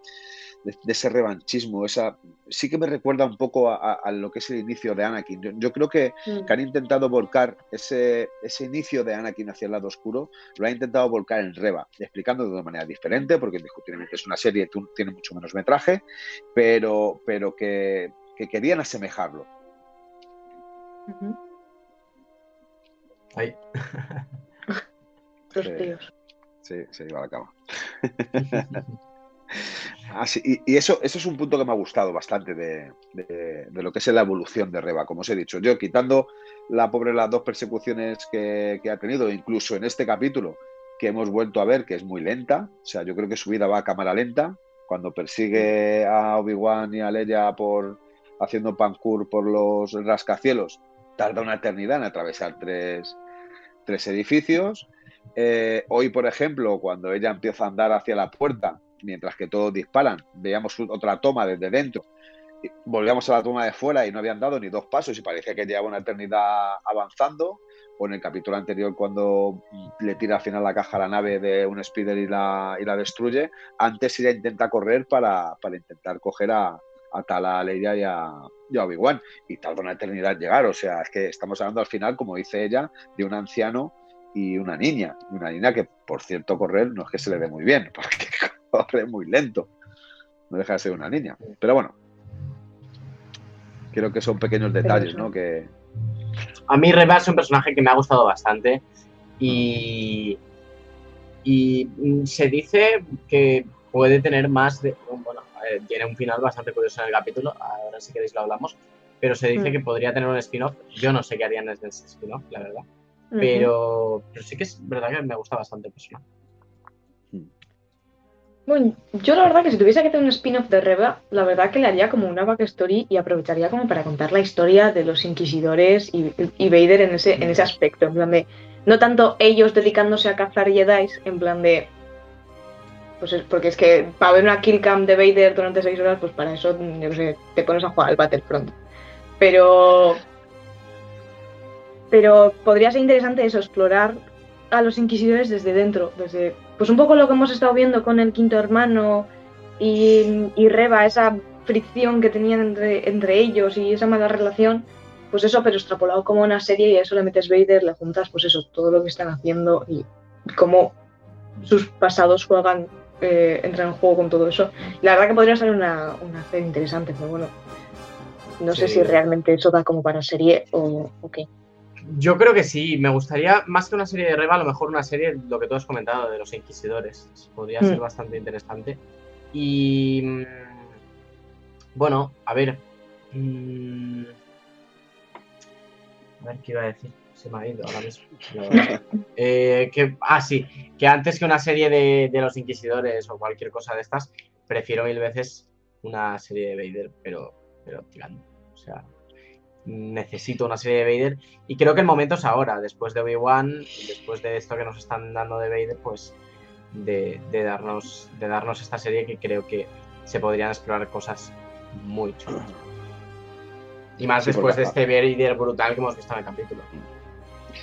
de, ese revanchismo, esa sí que me recuerda un poco a, lo que es el inicio de Anakin. Yo, creo que, mm. han intentado volcar ese, ese inicio de Anakin hacia el lado oscuro, lo ha intentado volcar en Reba, explicando de una manera diferente, porque indiscutiblemente es una serie que tiene mucho menos metraje, pero, pero que, querían asemejarlo. Ahí. Los tíos. Sí, se iba a la cama. y, eso, eso es un punto que me ha gustado bastante de, lo que es la evolución de Reba, como os he dicho. Yo, quitando la pobre las dos persecuciones que, ha tenido, incluso en este capítulo, que hemos vuelto a ver, que es muy lenta, o sea, yo creo que su vida va a cámara lenta, cuando persigue a Obi-Wan y a Leia por haciendo pancur por los rascacielos, tarda una eternidad en atravesar tres, tres edificios. Eh, hoy, por ejemplo, cuando ella empieza a andar hacia la puerta, mientras que todos disparan, veíamos otra toma desde dentro volvíamos a la toma de fuera y no habían dado ni dos pasos y parecía que llevaba una eternidad avanzando. O en el capítulo anterior, cuando le tira al final la caja a la nave de un Spider y la, y la destruye, antes ella intenta correr para, para intentar coger a, a Tala, Leia y a, y a Obi-Wan. Y tarda una eternidad llegar. O sea, es que estamos hablando al final, como dice ella, de un anciano y una niña. Una niña que, por cierto, correr no es que se le dé muy bien, porque corre muy lento. No deja de ser una niña. Pero bueno, creo que son pequeños detalles, ¿no? Que... A mí Reba es un personaje que me ha gustado bastante y, y se dice que puede tener más de... Bueno, eh, tiene un final bastante curioso en el capítulo, ahora si queréis lo hablamos, pero se dice mm. que podría tener un spin-off. Yo no sé qué harían desde ese spin-off, la verdad. pero, pero, sí que es verdad que me gusta bastante el personaje. Bueno, yo la verdad que si tuviese que hacer un spin-off de Reba, la verdad que le haría como una backstory y aprovecharía como para contar la historia de los inquisidores y, Vader en ese, en ese aspecto, en plan de, no tanto ellos dedicándose a cazar Jedi, en plan de, pues es porque es que para ver una kill cam de Vader durante seis horas, pues para eso, yo sé, te pones a jugar al Battlefront. Pero, pero podría ser interesante eso, explorar a los inquisidores desde dentro, desde pues un poco lo que hemos estado viendo con el quinto hermano y, Reba, esa fricción que tenían entre, entre ellos y esa mala relación, pues eso, pero extrapolado como una serie y a eso le metes Vader, le juntas, pues eso, todo lo que están haciendo y cómo sus pasados juegan, eh, entran en juego con todo eso. La verdad que podría ser una, una serie interesante, pero bueno, no sé si realmente eso da como para serie o, o qué. Yo creo que sí, me gustaría, más que una serie de Reba, a lo mejor una serie, lo que tú has comentado, de los Inquisidores. Podría ser mm. bastante interesante. Y. Mm, bueno, a ver. Mm, a ver qué iba a decir. Se me ha ido ahora mismo. Eh, que, ah, sí. Que antes que una serie de, de, los Inquisidores o cualquier cosa de estas, prefiero mil veces una serie de Vader, pero, pero tirando. O sea, necesito una serie de Vader. Y creo que el momento es ahora, después de Obi-Wan, después de esto que nos están dando de Vader, pues de, darnos, de darnos esta serie que creo que se podrían explorar cosas muy chulas. Y más después de este Vader brutal que hemos visto en el capítulo.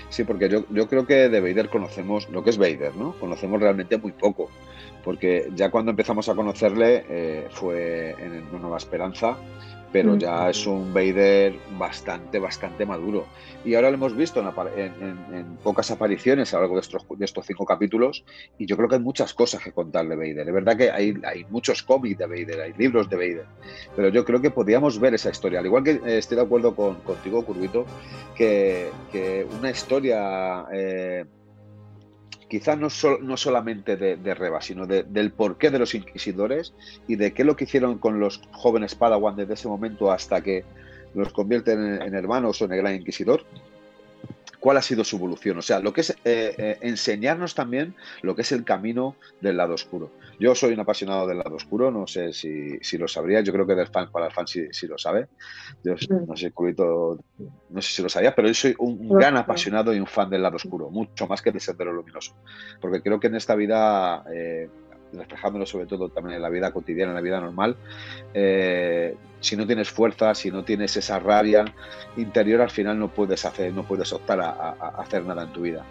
Sí, porque yo, yo creo que de Vader conocemos lo que es Vader, ¿no? Conocemos realmente muy poco. Porque ya cuando empezamos a conocerle eh, fue en Una Nueva Esperanza pero ya es un Vader bastante, bastante maduro. Y ahora lo hemos visto en, pocas apariciones a lo largo de estos, de estos, cinco capítulos, y yo creo que hay muchas cosas que contar de Vader. Es verdad que hay, hay muchos cómics de Vader, hay libros de Vader, pero yo creo que podríamos ver esa historia. Al igual que eh, estoy de acuerdo con, contigo, Curvito, que, que una historia... Eh, quizá no, no solamente de, de, Reba, sino del porqué de los inquisidores y de qué es lo que hicieron con los jóvenes Padawan desde ese momento hasta que los convierten en, hermanos o en el gran inquisidor, cuál ha sido su evolución. O sea, lo que es eh, eh, enseñarnos también lo que es el camino del lado oscuro. Yo soy un apasionado del lado oscuro, no sé si, si lo sabría, yo creo que del fan para el fan sí, lo sabe. Yo no sé, no sé si lo sabía, pero yo soy un, gran apasionado y un fan del lado oscuro, mucho más que del sendero luminoso. Porque creo que en esta vida, eh, reflejándolo sobre todo también en la vida cotidiana, en la vida normal, eh, si no tienes fuerza, si no tienes esa rabia interior, al final no puedes hacer, no puedes optar a hacer nada en tu vida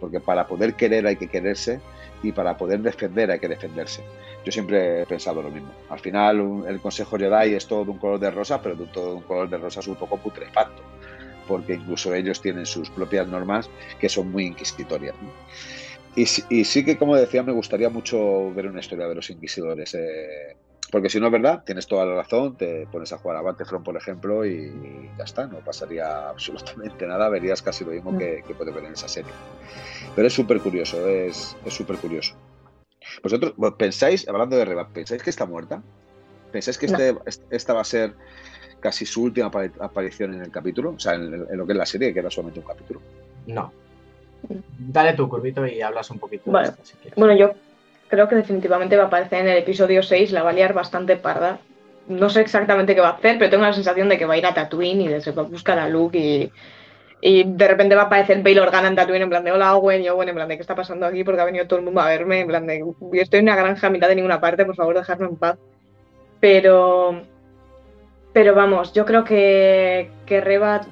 porque para poder querer hay que quererse y para poder defender hay que defenderse. Yo siempre he pensado lo mismo. Al final el Consejo Jedi es todo de un color de rosa, pero de todo un color de rosa es un poco putrefacto, porque incluso ellos tienen sus propias normas que son muy inquisitorias. Y, y, sí que, como decía, me gustaría mucho ver una historia de los inquisidores. Eh, porque si no es verdad, tienes toda la razón, te pones a jugar a Battlefront, por ejemplo, y ya está, no pasaría absolutamente nada, verías casi lo mismo que, que puede ver en esa serie. Pero es súper curioso, es súper curioso. Vosotros, ¿pensáis, hablando de Reba, ¿pensáis que está muerta? ¿Pensáis que este, esta va a ser casi su última aparición en el capítulo? O sea, en, lo que es la serie, que era solamente un capítulo. No. Dale tu curvito y hablas un poquito de esto, Bueno, yo creo que definitivamente va a aparecer en el episodio 6, la va a liar bastante parda. No sé exactamente qué va a hacer, pero tengo la sensación de que va a ir a Tatooine y se va a buscar a Luke y, y de repente va a aparecer Bail Organa en Tatooine en plan de hola Owen y Owen en plan de qué está pasando aquí porque ha venido todo el mundo a verme en plan de yo estoy en una granja a mitad de ninguna parte, por favor dejadme en paz. Pero Pero vamos, yo creo que, que Reba,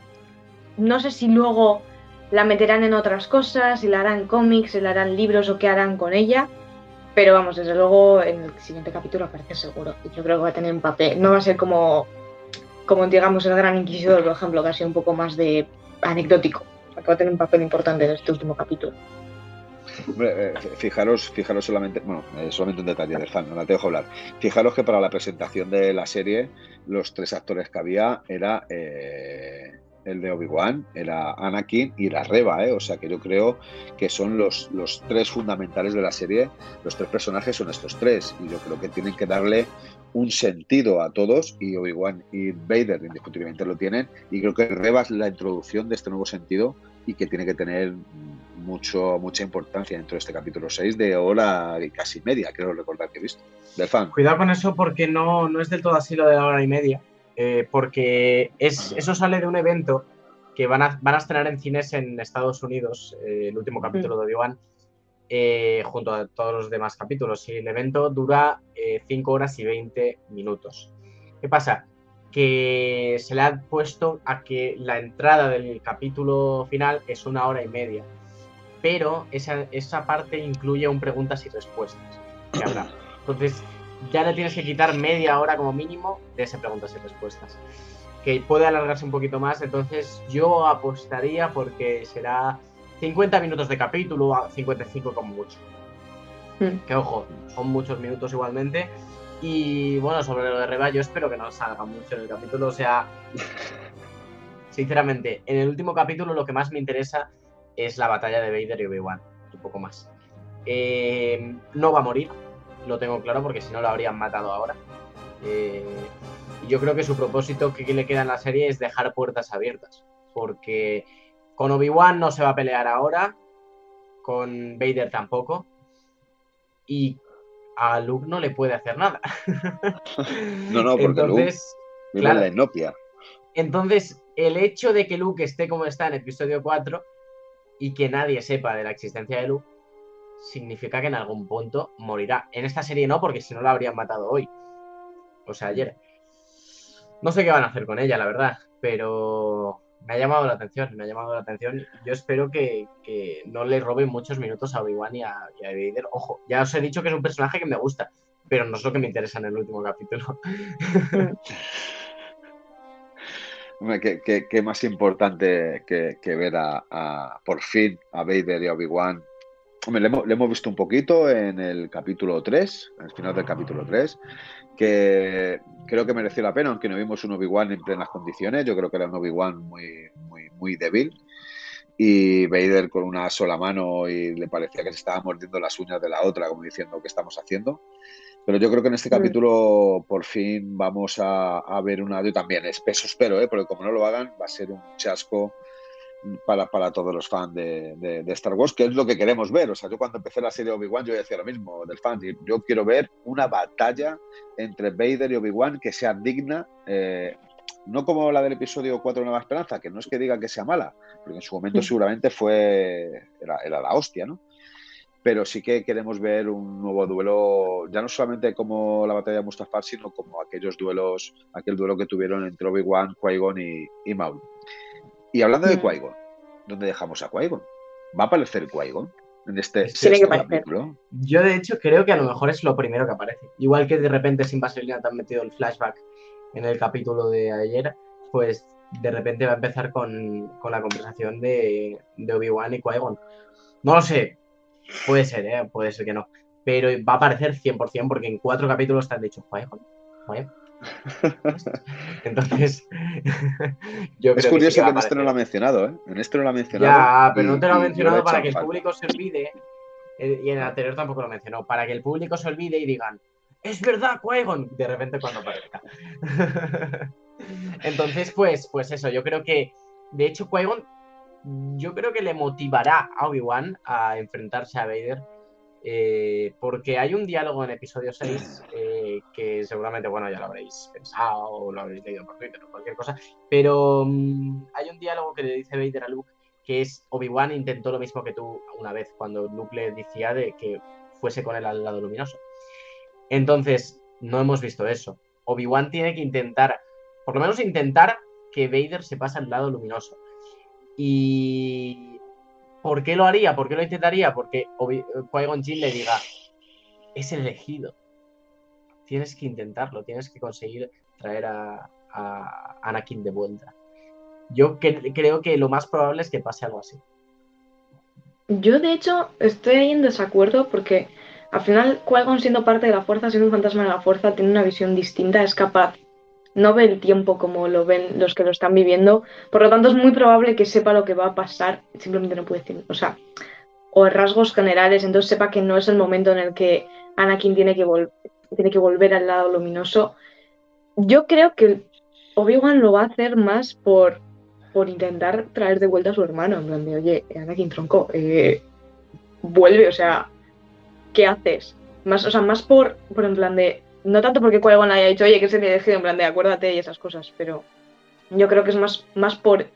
no sé si luego la meterán en otras cosas, si la harán cómics, si la harán libros o qué harán con ella. Pero vamos, desde luego en el siguiente capítulo aparece seguro. Y yo creo que va a tener un papel. No va a ser como, como digamos, el Gran Inquisidor, por ejemplo, que ha sido un poco más de anecdótico. O sea, va a tener un papel importante en este último capítulo. Hombre, eh, fijaros, fijaros solamente, bueno, eh, solamente un detalle del fan, no la dejo hablar. Fijaros que para la presentación de la serie, los tres actores que había era eh, el de Obi-Wan, era Anakin y era Reba, ¿eh? o sea que yo creo que son los, los tres fundamentales de la serie, los tres personajes son estos tres, y yo creo que tienen que darle un sentido a todos, y Obi-Wan y Vader indiscutiblemente lo tienen, y creo que Reba es la introducción de este nuevo sentido y que tiene que tener mucho, mucha importancia dentro de este capítulo 6 de hora y casi media, creo recordar que he visto, del fan. Cuidado con eso porque no, no es del todo así lo de la hora y media. Eh, porque es, eso sale de un evento que van a, van a estrenar en cines en Estados Unidos, eh, el último capítulo de Obi-Wan, eh, junto a todos los demás capítulos. Y el evento dura 5 horas y 20 minutos. ¿Qué pasa? Que se le ha puesto a que la entrada del capítulo final es una hora y media. Pero esa, esa parte incluye un preguntas y respuestas que habrá. Entonces, ya le tienes que quitar media hora como mínimo de ese preguntas y respuestas. Que puede alargarse un poquito más, entonces yo apostaría porque será 50 minutos de capítulo, a 55 como mucho. Hmm. Que ojo, son muchos minutos igualmente. Y bueno, sobre lo de Reba, yo espero que no salga mucho en el capítulo. O sea, sinceramente, en el último capítulo lo que más me interesa es la batalla de Vader y Obi-Wan. Un poco más. Eh, no va a morir, lo tengo claro porque si no lo habrían matado ahora. Eh, y yo creo que su propósito que le queda en la serie es dejar puertas abiertas, porque con Obi-Wan no se va a pelear ahora, con Vader tampoco, y a Luke no le puede hacer nada. no, no, porque entonces, Luke claro, la inopia. Entonces, el hecho de que Luke esté como está en episodio 4 y que nadie sepa de la existencia de Luke, significa que en algún punto morirá. En esta serie no, porque si no la habrían matado hoy. O sea, ayer. No sé qué van a hacer con ella, la verdad, pero me ha llamado la atención, me ha llamado la atención. Yo espero que, no le roben muchos minutos a Obi-Wan y, a, Vader. Ojo, ya os he dicho que es un personaje que me gusta, pero no es lo que me interesa en el último capítulo. ¿Qué, más importante que, ver a, por fin a Vader y a Obi-Wan Hombre, le hemos, visto un poquito en el capítulo 3, al final del capítulo 3, que creo que mereció la pena, aunque no vimos un Obi-Wan en plenas condiciones. Yo creo que era un Obi-Wan muy, muy, muy débil. Y Vader con una sola mano y le parecía que se estaba mordiendo las uñas de la otra, como diciendo, ¿qué estamos haciendo? Pero yo creo que en este mm. capítulo por fin vamos a, ver una... Yo también, espeso espero, ¿eh? porque como no lo hagan, va a ser un chasco para, para todos los fans de, de, Star Wars, que es lo que queremos ver. O sea, yo cuando empecé la serie Obi-Wan, yo decía lo mismo del fan. Yo quiero ver una batalla entre Vader y Obi-Wan que sea digna, eh, no como la del episodio 4 de Nueva Esperanza, que no es que diga que sea mala, porque en su momento seguramente fue, era, era la hostia, ¿no? pero sí que queremos ver un nuevo duelo, ya no solamente como la batalla de Mustafar, sino como aquellos duelos, aquel duelo que tuvieron entre Obi-Wan, Qui-Gon y, y Maul. Y hablando de mm. Qui-Gon, ¿dónde dejamos a Qui-Gon? ¿Va a aparecer Qui-Gon en este, capítulo? Yo, de hecho, creo que a lo mejor es lo primero que aparece. Igual que de repente sin Vaselina te han metido el flashback en el capítulo de ayer, pues de repente va a empezar con, la conversación de, Obi-Wan y Qui-Gon. No lo sé, puede ser, ¿eh? puede ser que no. Pero va a aparecer 100% porque en cuatro capítulos te han dicho Qui-Gon. Entonces, yo Es curioso que, en este no lo ha mencionado, ¿eh? En este no lo ha mencionado. Ya, pero no te lo ha mencionado para que el público se olvide. Eh, y en el anterior tampoco lo mencionó. Para que el público se olvide y digan, es verdad, qui de repente cuando aparezca. Entonces, pues, pues eso, yo creo que, de hecho, qui yo creo que le motivará a Obi-Wan a enfrentarse a Vader eh, porque hay un diálogo en episodio 6 eh, que seguramente, bueno, ya lo habréis pensado o lo habréis leído por Twitter o cualquier cosa, pero mm, hay un diálogo que le dice Vader a Luke que es Obi-Wan intentó lo mismo que tú una vez cuando Luke le decía de que fuese con él al lado luminoso. Entonces, no hemos visto eso. Obi-Wan tiene que intentar por lo menos intentar que Vader se pase al lado luminoso. Y ¿por qué lo haría? ¿Por qué lo intentaría? Porque Qui-Gon Jinn le diga, es elegido. Tienes que intentarlo, tienes que conseguir traer a, Anakin de vuelta. Yo creo que lo más probable es que pase algo así. Yo, de hecho, estoy en desacuerdo porque al final, qui siendo parte de la fuerza, siendo un fantasma de la fuerza, tiene una visión distinta, es capaz, no ve el tiempo como lo ven los que lo están viviendo, por lo tanto es muy probable que sepa lo que va a pasar, simplemente no puede decir, o sea, o rasgos generales, entonces sepa que no es el momento en el que Anakin tiene que, tiene que volver al lado luminoso. Yo creo que Obi-Wan lo va a hacer más por, por intentar traer de vuelta a su hermano, en plan de, oye, Anakin tronco, eh, vuelve, o sea, ¿qué haces? Más, o sea, más por, por en plan de, no tanto porque qui haya dicho, oye, que se me ha elegido, en plan de, acuérdate y esas cosas, pero yo creo que es más, más por,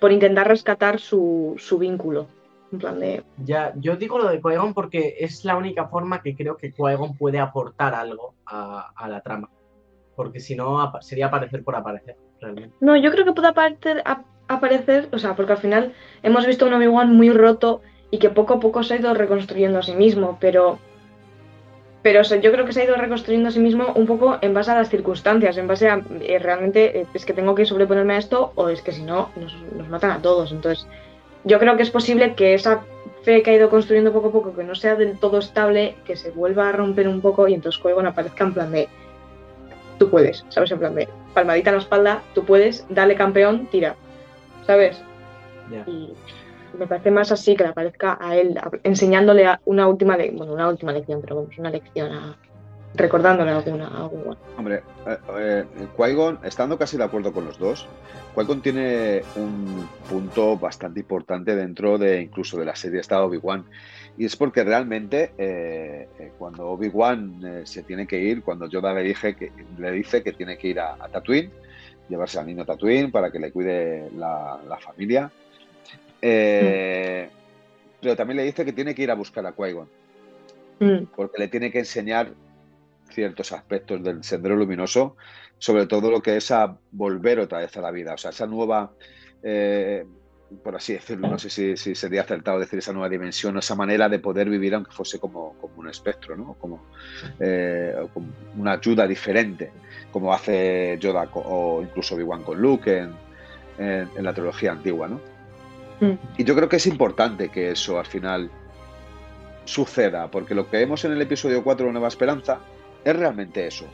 por intentar rescatar su, su vínculo. En plan de... Ya, yo digo lo de qui porque es la única forma que creo que qui puede aportar algo a, a la trama. Porque si no, sería aparecer por aparecer, realmente. No, yo creo que puede aparecer, aparecer, o sea, porque al final hemos visto un Obi-Wan muy roto y que poco a poco se ha ido reconstruyendo a sí mismo, pero pero yo creo que se ha ido reconstruyendo a sí mismo un poco en base a las circunstancias, en base a eh, realmente eh, es que tengo que sobreponerme a esto o es que si no nos, nos, matan a todos. Entonces, yo creo que es posible que esa fe que ha ido construyendo poco a poco, que no sea del todo estable, que se vuelva a romper un poco y entonces Juego aparezca en plan de tú puedes, ¿sabes? En plan de palmadita en la espalda, tú puedes, dale campeón, tira, ¿sabes? Y me parece más así que le aparezca a él enseñándole una última, bueno, una última lección, pero vamos, una lección a, recordándole alguna. alguna. Hombre, eh, eh, Qui-Gon, estando casi de acuerdo con los dos, Qui-Gon tiene un punto bastante importante dentro de incluso de la serie esta Obi-Wan. Y es porque realmente eh, eh, cuando Obi-Wan se tiene que ir, cuando Yoda le, dije que, le dice que tiene que ir a, Tatooine, llevarse al niño a Tatooine para que le cuide la, familia, mm. pero también le dice que tiene que ir a buscar a Qui-Gon, mm. porque le tiene que enseñar ciertos aspectos del sendero luminoso, sobre todo lo que es a volver otra vez a la vida, o sea, esa nueva, eh, por así decirlo, no sé si, sería acertado decir esa nueva dimensión, esa manera de poder vivir aunque fuese como, un espectro, ¿no? como, eh, una ayuda diferente, como hace Yoda o incluso Obi-Wan con Luke en, en, la trilogía antigua. ¿no? Mm. Y yo creo que es importante que eso al final suceda, porque lo que vemos en el episodio 4 de Nueva Esperanza es realmente eso.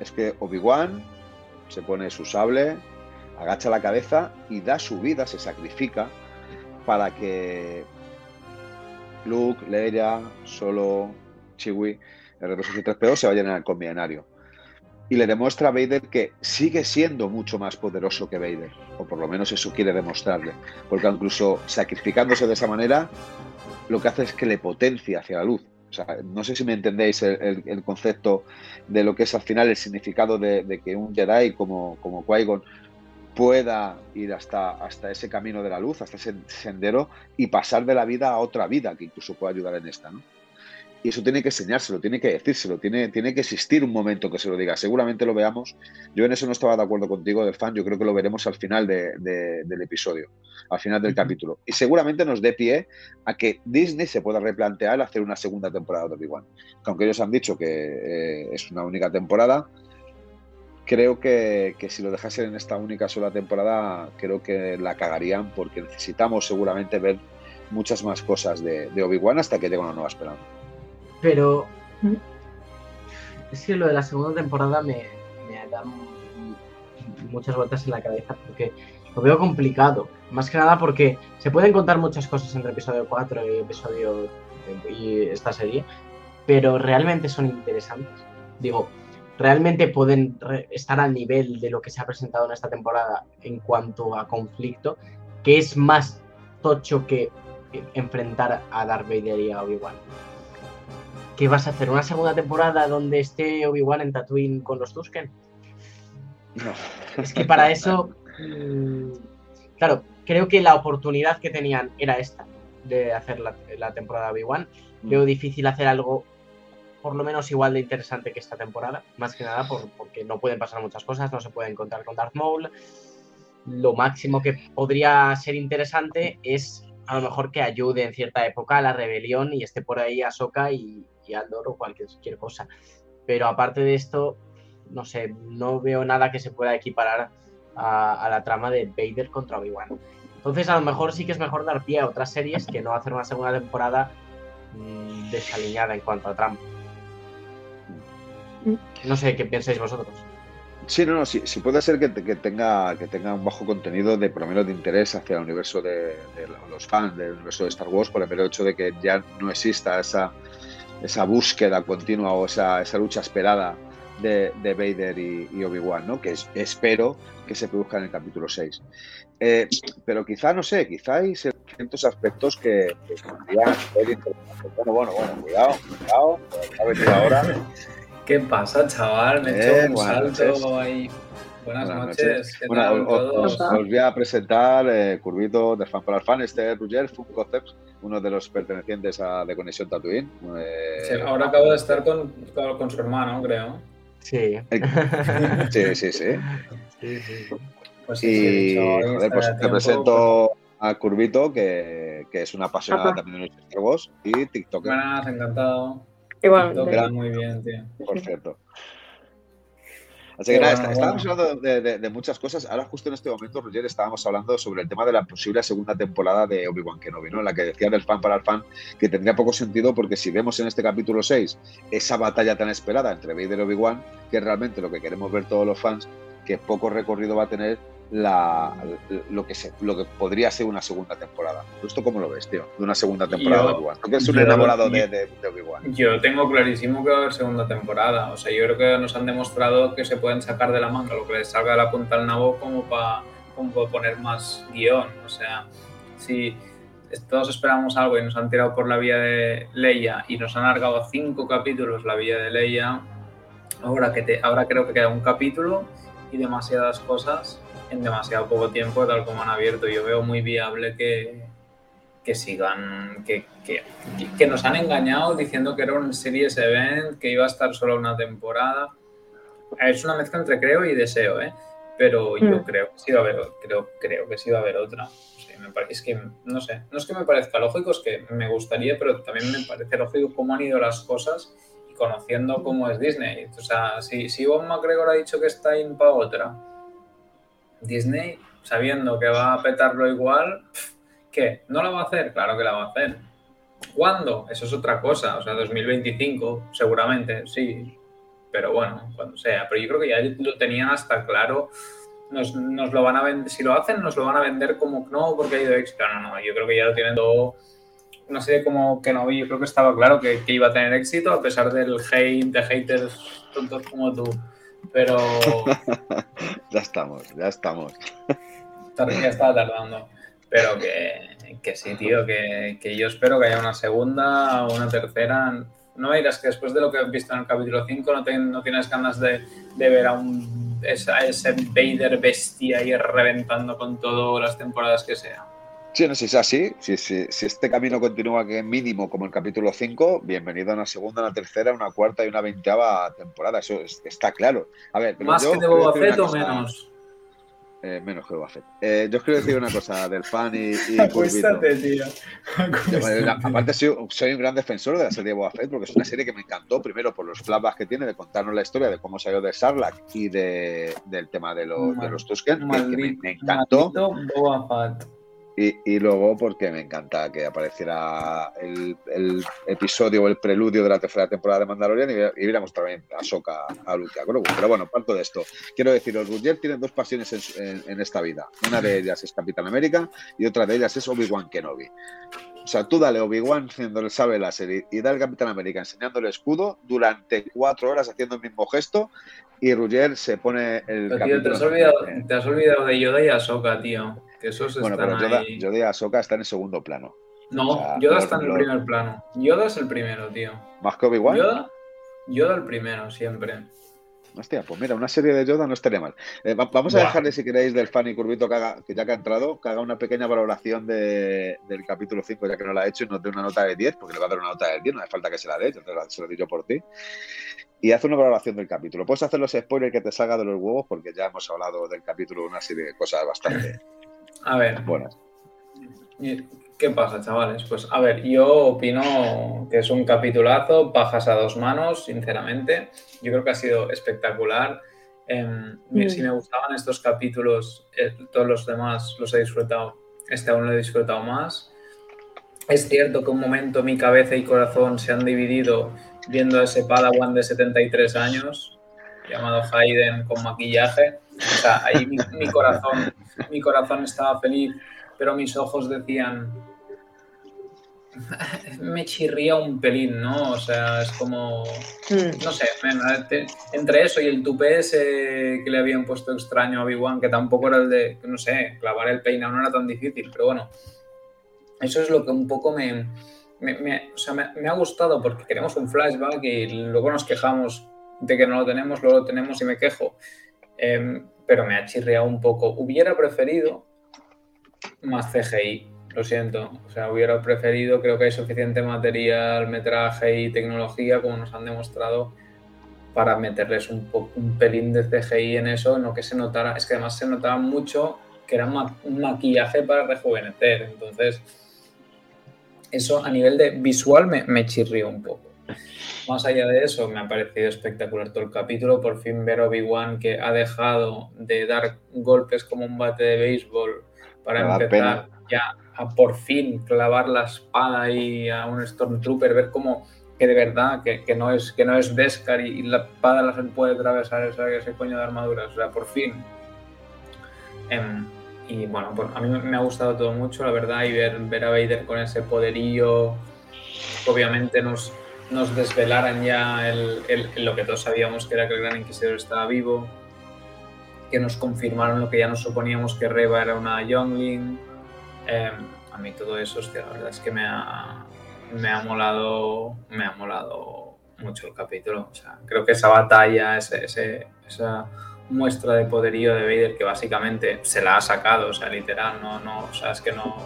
Es que Obi-Wan se pone su sable, agacha la cabeza y da su vida, se sacrifica para que Luke, Leia, Solo, Chewie, el R2 se vayan al conbinario. Y le demuestra a Vader que sigue siendo mucho más poderoso que Vader, o por lo menos eso quiere demostrarle, porque incluso sacrificándose de esa manera, lo que hace es que le potencia hacia la luz no sé si me entendéis el, concepto de lo que es al final el significado de, que un Jedi como, como Qui-Gon pueda ir hasta, hasta ese camino de la luz, hasta ese sendero y pasar de la vida a otra vida que incluso pueda ayudar en esta, ¿no? Y eso tiene que enseñárselo, tiene que decírselo, tiene, tiene que existir un momento que se lo diga. Seguramente lo veamos. Yo en eso no estaba de acuerdo contigo, del fan. Yo creo que lo veremos al final del episodio, al final del capítulo. Y seguramente nos dé pie a que Disney se pueda replantear hacer una segunda temporada de Obi-Wan. Aunque ellos han dicho que eh, es una única temporada, creo que, si lo dejasen en esta única sola temporada, creo que la cagarían porque necesitamos seguramente ver muchas más cosas de, de Obi-Wan hasta que llegue una nueva esperanza. Pero es que lo de la segunda temporada me, da muchas vueltas en la cabeza porque lo veo complicado. Más que nada porque se pueden contar muchas cosas entre episodio 4 y episodio y esta serie, pero realmente son interesantes. Digo, realmente pueden estar al nivel de lo que se ha presentado en esta temporada en cuanto a conflicto, que es más tocho que enfrentar a Darth Vader y a Obi-Wan. ¿Qué vas a hacer? ¿Una segunda temporada donde esté Obi-Wan en Tatooine con los Tusken? No. Es que para eso. Mm, claro, creo que la oportunidad que tenían era esta, de hacer la, temporada de Obi-Wan. Mm. Veo difícil hacer algo por lo menos igual de interesante que esta temporada, más que nada por, porque no pueden pasar muchas cosas, no se puede encontrar con Darth Maul. Lo máximo que podría ser interesante es a lo mejor que ayude en cierta época a la rebelión y esté por ahí Ahsoka y, y Andor o cualquier cosa. Pero aparte de esto, no sé, no veo nada que se pueda equiparar a, la trama de Vader contra Obi-Wan. Entonces, a lo mejor sí que es mejor dar pie a otras series que no hacer una segunda temporada mm, desaliñada en cuanto a trama. No sé qué pensáis vosotros. Sí, no, no, sí, puede ser que, tenga, que tenga un bajo contenido de por lo menos de interés hacia el universo de, los fans del universo de Star Wars, por el mero hecho de que ya no exista esa, esa búsqueda continua o esa, esa lucha esperada de, Vader y, Obi-Wan, ¿no? que espero que se produzca en el capítulo 6. Eh, pero quizá, no sé, quizá hay ciertos aspectos que, que Bueno, bueno, bueno, cuidado, cuidado, ahora. ¿Qué pasa, chaval? Me he hecho un salto ahí. Buenas, noches. Bueno, os, voy a presentar eh, Curvito de Fan para el Fan, este es Roger Food Concepts, uno de los pertenecientes a de Conexión Tatooine. Eh, ahora acabo de estar con, con su hermano, creo. Sí. sí, sí, sí. Pues y pues te presento a Curvito, que, que es una apasionada también de los Star Wars, y TikTok. Buenas, encantado. Igual. muy bien, tío. Por cierto. Así que nada, estábamos hablando de, muchas cosas. Ahora, justo en este momento, Roger, estábamos hablando sobre el tema de la posible segunda temporada de Obi-Wan Kenobi, ¿no? En la que decía del fan para el fan que tendría poco sentido porque si vemos en este capítulo 6 esa batalla tan esperada entre Vader y Obi-Wan, que es realmente lo que queremos ver todos los fans, que poco recorrido va a tener la, lo, que se, lo que podría ser una segunda temporada. ¿Esto cómo lo ves, tío? De una segunda temporada de Obi-Wan. ¿Tú que es un enamorado de, de, Obi-Wan? Yo tengo clarísimo que va a haber segunda temporada. O sea, yo creo que nos han demostrado que se pueden sacar de la manga lo que les salga de la punta al nabo como para como poner más guion. O sea, si todos esperamos algo y nos han tirado por la vía de Leia y nos han alargado cinco capítulos la vía de Leia, ahora, que te, ahora creo que queda un capítulo y demasiadas cosas en demasiado poco tiempo, tal como han abierto. Yo veo muy viable que, que sigan, que, que, que, nos han engañado diciendo que era un series event, que iba a estar solo una temporada. Es una mezcla entre creo y deseo, ¿eh? Pero yo mm. creo que sí va a haber, creo, creo que sí va a haber otra. es que, no sé, no es que me parezca lógico, es que me gustaría, pero también me parece lógico cómo han ido las cosas y conociendo cómo es Disney. O sea, si, si Bob McGregor ha dicho que está in para otra, Disney, sabiendo que va a petarlo igual, ¿qué? ¿No lo va a hacer? Claro que la va a hacer. ¿Cuándo? Eso es otra cosa. O sea, 2025, seguramente, sí. Pero bueno, cuando sea. Pero yo creo que ya lo tenían hasta claro. Nos, lo van a vender, si lo hacen, nos lo van a vender como no, porque ha ido éxito. No, no, yo creo que ya lo tienen todo. No sé cómo que no yo creo que estaba claro que, que iba a tener éxito a pesar del hate, de haters tontos como tú. Pero. ya estamos, ya estamos. Ya estaba tardando. Pero que, que sí, tío, que, que, yo espero que haya una segunda o una tercera. No me dirás que después de lo que has visto en el capítulo 5 no, no tienes ganas de, de ver a un ese Vader bestia ahí reventando con todas las temporadas que sea. Sí, no, si es así, si, si, si, este camino continúa que mínimo como el capítulo 5, bienvenido a una segunda, una tercera, una cuarta y una veinteava temporada. Eso está claro. A ver, ¿Más que de Boba Fett o menos? Eh, menos que Boba Fett. Eh, yo os quiero decir una cosa del fan y. y Acuéstate, tío. aparte, soy, soy, un gran defensor de la serie de Boba Fett porque es una serie que me encantó, primero por los flashbacks que tiene de contarnos la historia de cómo salió de Sarlacc y de, del tema de los, de los Tusken, que, me, me, encantó. Boba Fett. Y, luego porque me encanta que apareciera el, episodio o el preludio de la tercera temporada de Mandalorian y, viéramos también a Soka a Luke. Pero bueno, parto de esto. Quiero decir, los Rugger tienen dos pasiones en, esta vida. Una de ellas es Capitán América y otra de ellas es Obi-Wan Kenobi. O sea, tú dale Obi-Wan haciendo el sabe láser y, dale Capitán América enseñando el escudo durante cuatro horas haciendo el mismo gesto y Rugger se pone el. Tío, te, has olvidado, te has olvidado de Yoda y Ahsoka, tío bueno, pero Yoda, Yoda, y Ahsoka están en segundo plano. No, Yoda está en el primer plano. Yoda es el primero, tío. ¿Más que Obi-Wan? Yoda, Yoda el primero, siempre. Hostia, pues mira, una serie de Yoda no estaría mal. Eh, vamos a dejarle, si queréis, del Fanny Curvito que, haga, que ya que ha entrado, que haga una pequeña valoración del capítulo 5, ya que no la ha hecho, y nos dé una nota de 10, porque le va a dar una nota de 10, no hace falta que se la dé, yo se lo digo por ti. Y hace una valoración del capítulo. Puedes hacer los spoilers que te salga de los huevos, porque ya hemos hablado del capítulo una serie de cosas bastante a ver, buenas. ¿Qué pasa, chavales? Pues a ver, yo opino que es un capitulazo, pajas a dos manos, sinceramente. Yo creo que ha sido espectacular. Em, mm. Si me gustaban estos capítulos, eh, todos los demás los he disfrutado. Este aún lo he disfrutado más. Es cierto que un momento mi cabeza y corazón se han dividido viendo a ese Padawan de 73 años, llamado Hayden con maquillaje. O sea, ahí mi corazón, mi corazón estaba feliz pero mis ojos decían, me chirría un pelín, ¿no? O sea, es como, hmm. no sé, entre eso y el tupé ese que le habían puesto extraño a Obi-Wan, que tampoco era el de, no sé, clavar el peinado no era tan difícil, pero bueno, eso es lo que un poco me, me, o sea, me, ha gustado porque queremos un flashback y luego nos quejamos de que no lo tenemos, luego lo tenemos y me quejo. Em, pero me ha chirriado un poco. Hubiera preferido más CGI, lo siento. O sea, hubiera preferido, creo que hay suficiente material, metraje y tecnología, como nos han demostrado, para meterles un, un pelín de CGI en eso, no que se notara. Es que además se notaba mucho que era un maquillaje para rejuvenecer. Entonces, eso a nivel de visual me, me chirrió un poco. Más allá de eso, me ha parecido espectacular todo el capítulo. Por fin ver Obi-Wan que ha dejado de dar golpes como un bate de béisbol para empezar ya a por fin clavar la espada y a un Stormtrooper, ver cómo que de verdad, que, no es que no es Beskar y, la espada la se puede atravesar ese, ese coño de armadura, o sea, por fin. Em, y bueno, pues a mí me ha gustado todo mucho, la verdad, y ver, ver a Vader con ese poderío, obviamente nos, nos desvelaran ya el, lo que todos sabíamos que era que el Gran Inquisidor estaba vivo que nos confirmaron lo que ya nos suponíamos que Reba era una Youngling. Em, a mí todo eso, hostia, la verdad es que me ha, me ha molado, me ha molado mucho el capítulo. O sea, creo que esa batalla, ese, esa muestra de poderío de Vader que básicamente se la ha sacado, o sea, literal, no, no, o sea, es que no,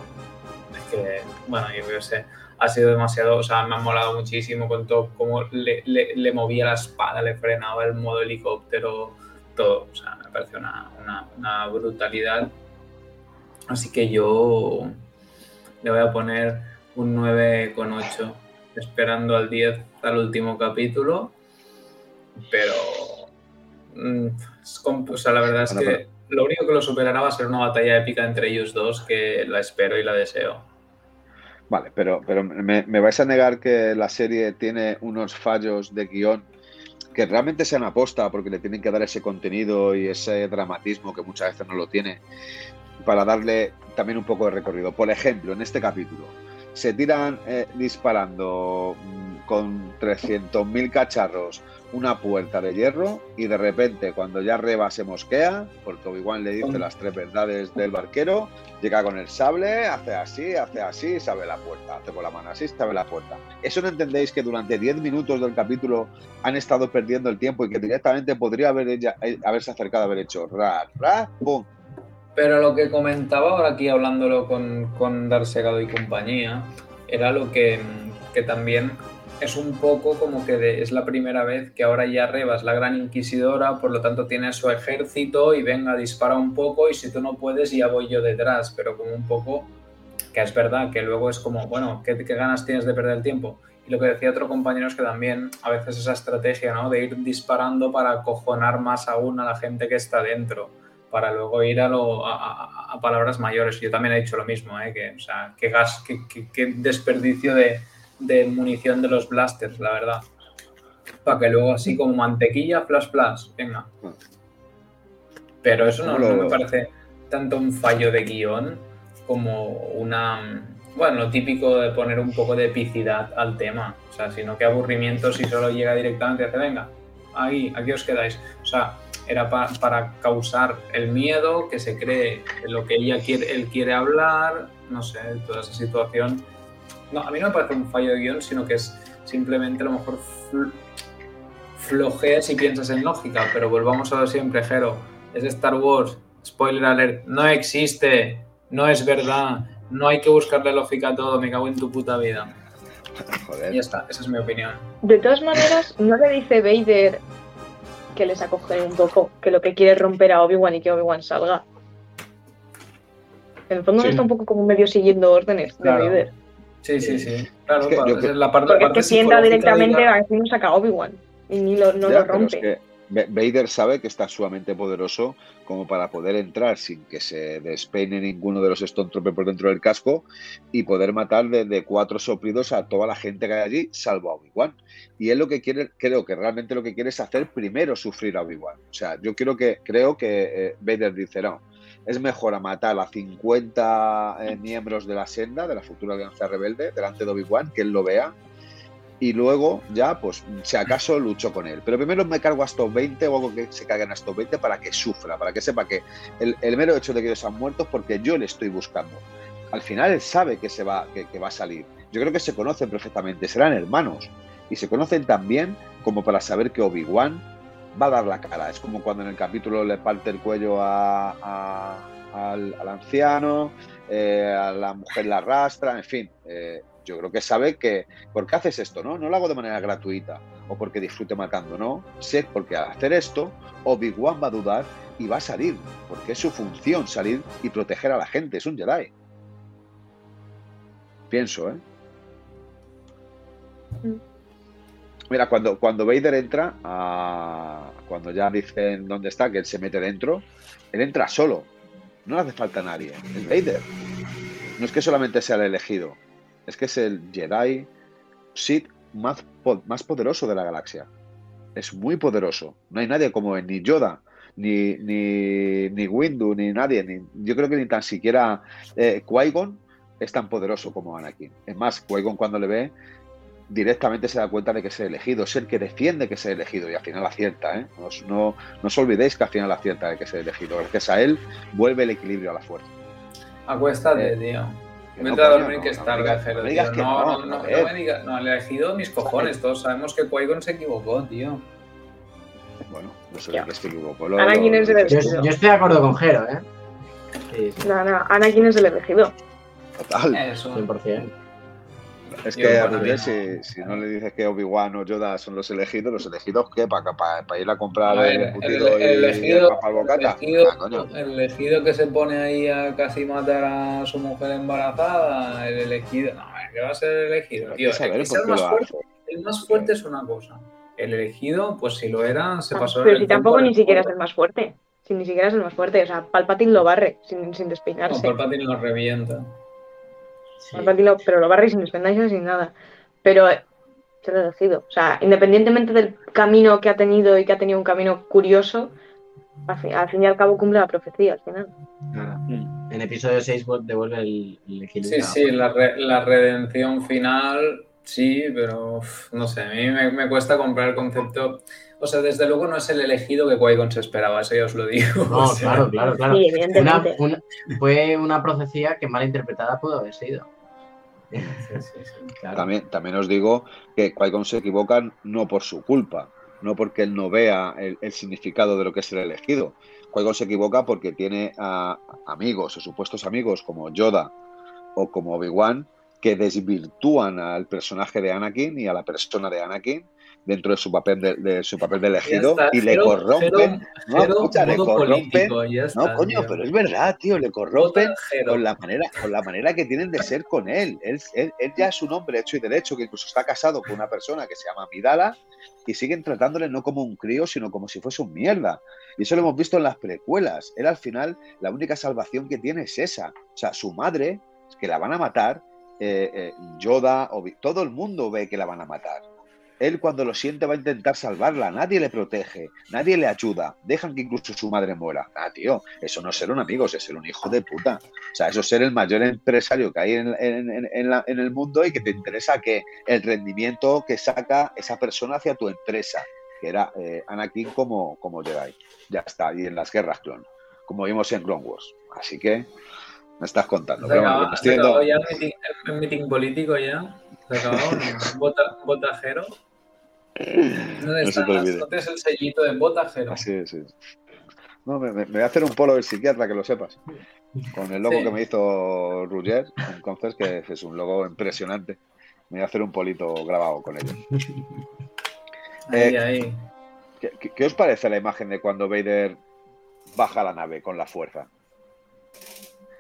es que, bueno, yo creo que ha sido demasiado, o sea, me ha molado muchísimo con todo, cómo le, le, le movía la espada, le frenaba el modo helicóptero, todo. O sea, me parece una, brutalidad. Así que yo le voy a poner un 9,8, esperando al 10 al último capítulo. Pero. Mm, o sea, la verdad es que lo único que lo superará va a ser una batalla épica entre ellos dos que la espero y la deseo. Vale, pero, pero me, me vais a negar que la serie tiene unos fallos de guion que realmente sean aposta porque le tienen que dar ese contenido y ese dramatismo que muchas veces no lo tiene para darle también un poco de recorrido. Por ejemplo, en este capítulo se tiran eh, disparando mm, con 300.000 cacharros una puerta de hierro y de repente cuando ya Reba se mosquea, porque Obi-Wan le dice las tres verdades del barquero, llega con el sable, hace así, hace así, sabe la puerta, hace con la mano así, sabe la puerta. ¿Eso no entendéis que durante 10 minutos del capítulo han estado perdiendo el tiempo y que directamente podría haber ella, eh, haberse acercado a haber hecho ra, ra, pum? Pero lo que comentaba ahora aquí hablándolo con, con Darsegado y compañía, era lo que, que también es un poco como que es la primera vez que ahora ya Reba es la gran inquisidora, por lo tanto tiene su ejército y venga, dispara un poco y si tú no puedes ya voy yo detrás, pero como un poco que es verdad que luego es como, bueno, ¿qué, qué ganas tienes de perder el tiempo? Y lo que decía otro compañero es que también a veces esa estrategia, ¿no? De ir disparando para acojonar más aún a la gente que está dentro, para luego ir a, lo, a, palabras mayores. Yo también he dicho lo mismo, ¿eh? Que, o sea, qué gas, qué desperdicio de de munición de los blasters, la verdad. Para que luego así como mantequilla, flash, flash, venga. Pero eso no, me parece tanto un fallo de guion como una... Bueno, lo típico de poner un poco de epicidad al tema. O sea, sino que aburrimiento si solo llega directamente y hace, venga, ahí, aquí os quedáis. O sea, era para causar el miedo, que se cree lo que ella quiere, él quiere hablar, no sé, toda esa situación no, a mí no me parece un fallo de guion, sino que es simplemente a lo mejor flojees y piensas en lógica, pero volvamos a lo siempre, Jero. Es Star Wars, spoiler alert, no existe, no es verdad, no hay que buscarle lógica a todo, me cago en tu puta vida. Joder. Y ya está, esa es mi opinión. De todas maneras, no le dice Vader que les acoge un poco, que lo que quiere es romper a Obi-Wan y que Obi-Wan salga. En el fondo Sí. está un poco como medio siguiendo órdenes de. Vader. Sí, sí, sí. Claro, Es que yo es la parte, Porque es parte que si entra psicológica directamente, a veces no saca a Obi-Wan y ni lo, no Ya, lo pero rompe. es que Vader sabe que está sumamente poderoso como para poder entrar sin que se despeine ninguno de los Stormtroopers por dentro del casco y poder matar desde cuatro soplidos a toda la gente que hay allí, salvo a Obi-Wan. Y él lo que quiere, creo que realmente lo que quiere es hacer primero sufrir a Obi-Wan. O sea, yo quiero que, creo que eh, Vader dice, no, es mejor a matar a 50 eh, miembros de la senda, de la futura Alianza Rebelde, delante de Obi-Wan, que él lo vea, y luego ya, pues, si acaso lucho con él. Pero primero me cargo a estos 20 o hago que se caigan a estos 20 para que sufra, para que sepa que el, el mero hecho de que ellos han muerto es porque yo le estoy buscando. Al final él sabe que, se va, que, que va a salir. Yo creo que se conocen perfectamente, serán hermanos. Y se conocen tan bien como para saber que Obi-Wan va a dar la cara. Es como cuando en el capítulo le parte el cuello a- a- al, al anciano, eh, a la mujer la arrastra, en fin. eh, yo creo que sabe que, ¿por qué haces esto? No, no lo hago de manera gratuita o porque disfrute matando, no. Sé porque al hacer esto, Obi-Wan va a dudar y va a salir, porque es su función salir y proteger a la gente, es un Jedi. Pienso, ¿eh? Mm. Mira, cuando, cuando Vader entra, a- cuando ya dicen dónde está, que él se mete dentro, él entra solo. No le hace falta a nadie. Es Vader. No es que solamente sea el elegido, es que es el Jedi Sith más, más poderoso de la galaxia. Es muy poderoso. No hay nadie como él, ni Yoda, ni, ni, ni Windu, ni nadie. Ni, yo creo que ni tan siquiera eh, Qui-Gon es tan poderoso como Anakin. Es más, Qui-Gon cuando le ve, directamente se da cuenta de que es el elegido. Es el que defiende que es el elegido y al final acierta. ¿eh? No, os- no, no os olvidéis que al final acierta de que es el elegido. Gracias a él vuelve el equilibrio a la fuerza. Acuéstate, Eh, tío. Que Vete no, a dormir no, que es tarde, no me digas que No, no, no, me digas. No, el elegido mis cojones. Todos sabemos que Qui-Gon se equivocó, tío. Bueno, no sé qué se equivocó. Lo- Anakin lo- es el elegido. yo estoy de acuerdo con Jero, ¿eh? Sí, sí, No, no, Anakin es el elegido. Total. Eso. 100%. Es que a mí si, si no le dices que Obi-Wan o Yoda son los elegidos, ¿los elegidos qué? ¿Para, para, ir a comprar A ver, el el, el y el elegido, al bocata? el elegido- Ah, coño. el elegido que se pone ahí a casi matar a su mujer embarazada, el elegido. No, ¿qué va a ser el elegido, tío? saber El, más fuerte, hace. el más fuerte es una cosa. El elegido, pues si lo era, se Ah, pasó. en pero el si tampoco ni siquiera es el más fuerte. Si ni siquiera es el más fuerte. O sea, Palpatine lo barre sin, sin No, despeinarse. Palpatine lo revienta. Sí. Pero lo barre sin despeinarse, sin nada. Pero eh, se lo he elegido. O sea, independientemente del camino que ha tenido y que ha tenido un camino curioso, al fin, al fin y al cabo cumple la profecía al final. Mm. En episodio 6 vol- devuelve el, el Sí, equilibrio. sí, la, re- la redención final, sí, pero uf, no sé, a mí me, me cuesta comprar el concepto. O sea, desde luego no es el elegido que Qui-Gon se esperaba, eso ya os lo digo. No, O sea, claro, claro, claro. Sí, Una- evidentemente. una- fue una profecía que mal interpretada pudo haber sido. sí, sí, sí. Claro. También, también os digo que Qui-Gon se equivoca no por su culpa, no porque él no vea el, el significado de lo que es el elegido. Qui-Gon se equivoca porque tiene a amigos o supuestos amigos como Yoda o como Obi-Wan que desvirtúan al personaje de Anakin y a la persona de Anakin dentro de su papel de, de su papel de elegido está, y le corrompen. No, Jero, escucha, le modo corrompen. político, ya está, No, coño, tío. pero es verdad, tío, le corrompen con la manera, con la manera que tienen de ser con él. Él, él- él ya es un hombre hecho y derecho, que incluso está casado con una persona que se llama Midala, y siguen tratándole no como un crío, sino como si fuese un mierda. Y eso lo hemos visto en las precuelas. Él al final, la única salvación que tiene es esa. O sea, su madre, que la van a matar, eh, eh, Yoda, todo el mundo ve que la van a matar. Él cuando lo siente va a intentar salvarla, nadie le protege, nadie le ayuda, dejan que incluso su madre muera. Ah, tío, eso no es ser un amigo, eso es ser un hijo de puta. O sea, eso es ser el mayor empresario que hay en el mundo y que te interesa que el rendimiento que saca esa persona hacia tu empresa, que era eh, Anakin como, como Jedi. Ya está, y en las guerras clon, como vimos en Clone Wars. Así que me estás contando. ¿Se Pero bueno, estoy acabó ya el meeting, el meeting político ya? ¿Se acabó? ¿No? ¿Vota, vota Jero? ¿Dónde No están te las- olvide. ¿No tienes el sellito de botajero? Así es, sí. No, me, voy a hacer un polo del psiquiatra, que lo sepas. Con el logo Sí. que me hizo Rugger, entonces, que es un logo impresionante. Me voy a hacer un polito grabado con ello. Ahí, Eh, ahí. ¿Qué, qué- qué os parece la imagen de cuando Vader baja la nave con la fuerza?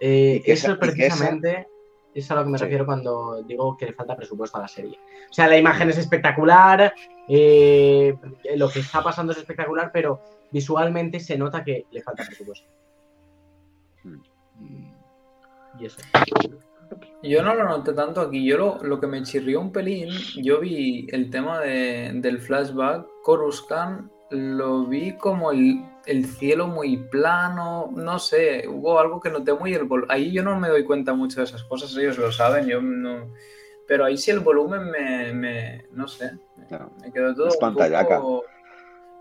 Eh, Y que esa- eso y que esa- precisamente es a lo que me Sí. refiero cuando digo que le falta presupuesto a la serie. O sea, la imagen es espectacular, eh, lo que está pasando es espectacular, pero visualmente se nota que le falta presupuesto. Hmm. Y eso. Yo no lo noté tanto aquí. Yo lo, lo que me chirrió un pelín, yo vi el tema de- del flashback, Coruscant, lo vi como el, el cielo muy plano, no sé, hubo algo que noté muy el vol- Ahí yo no me doy cuenta mucho de esas cosas, ellos lo saben, yo no... Pero ahí sí el volumen me, me- no sé, me quedó todo Es pantallaca. poco-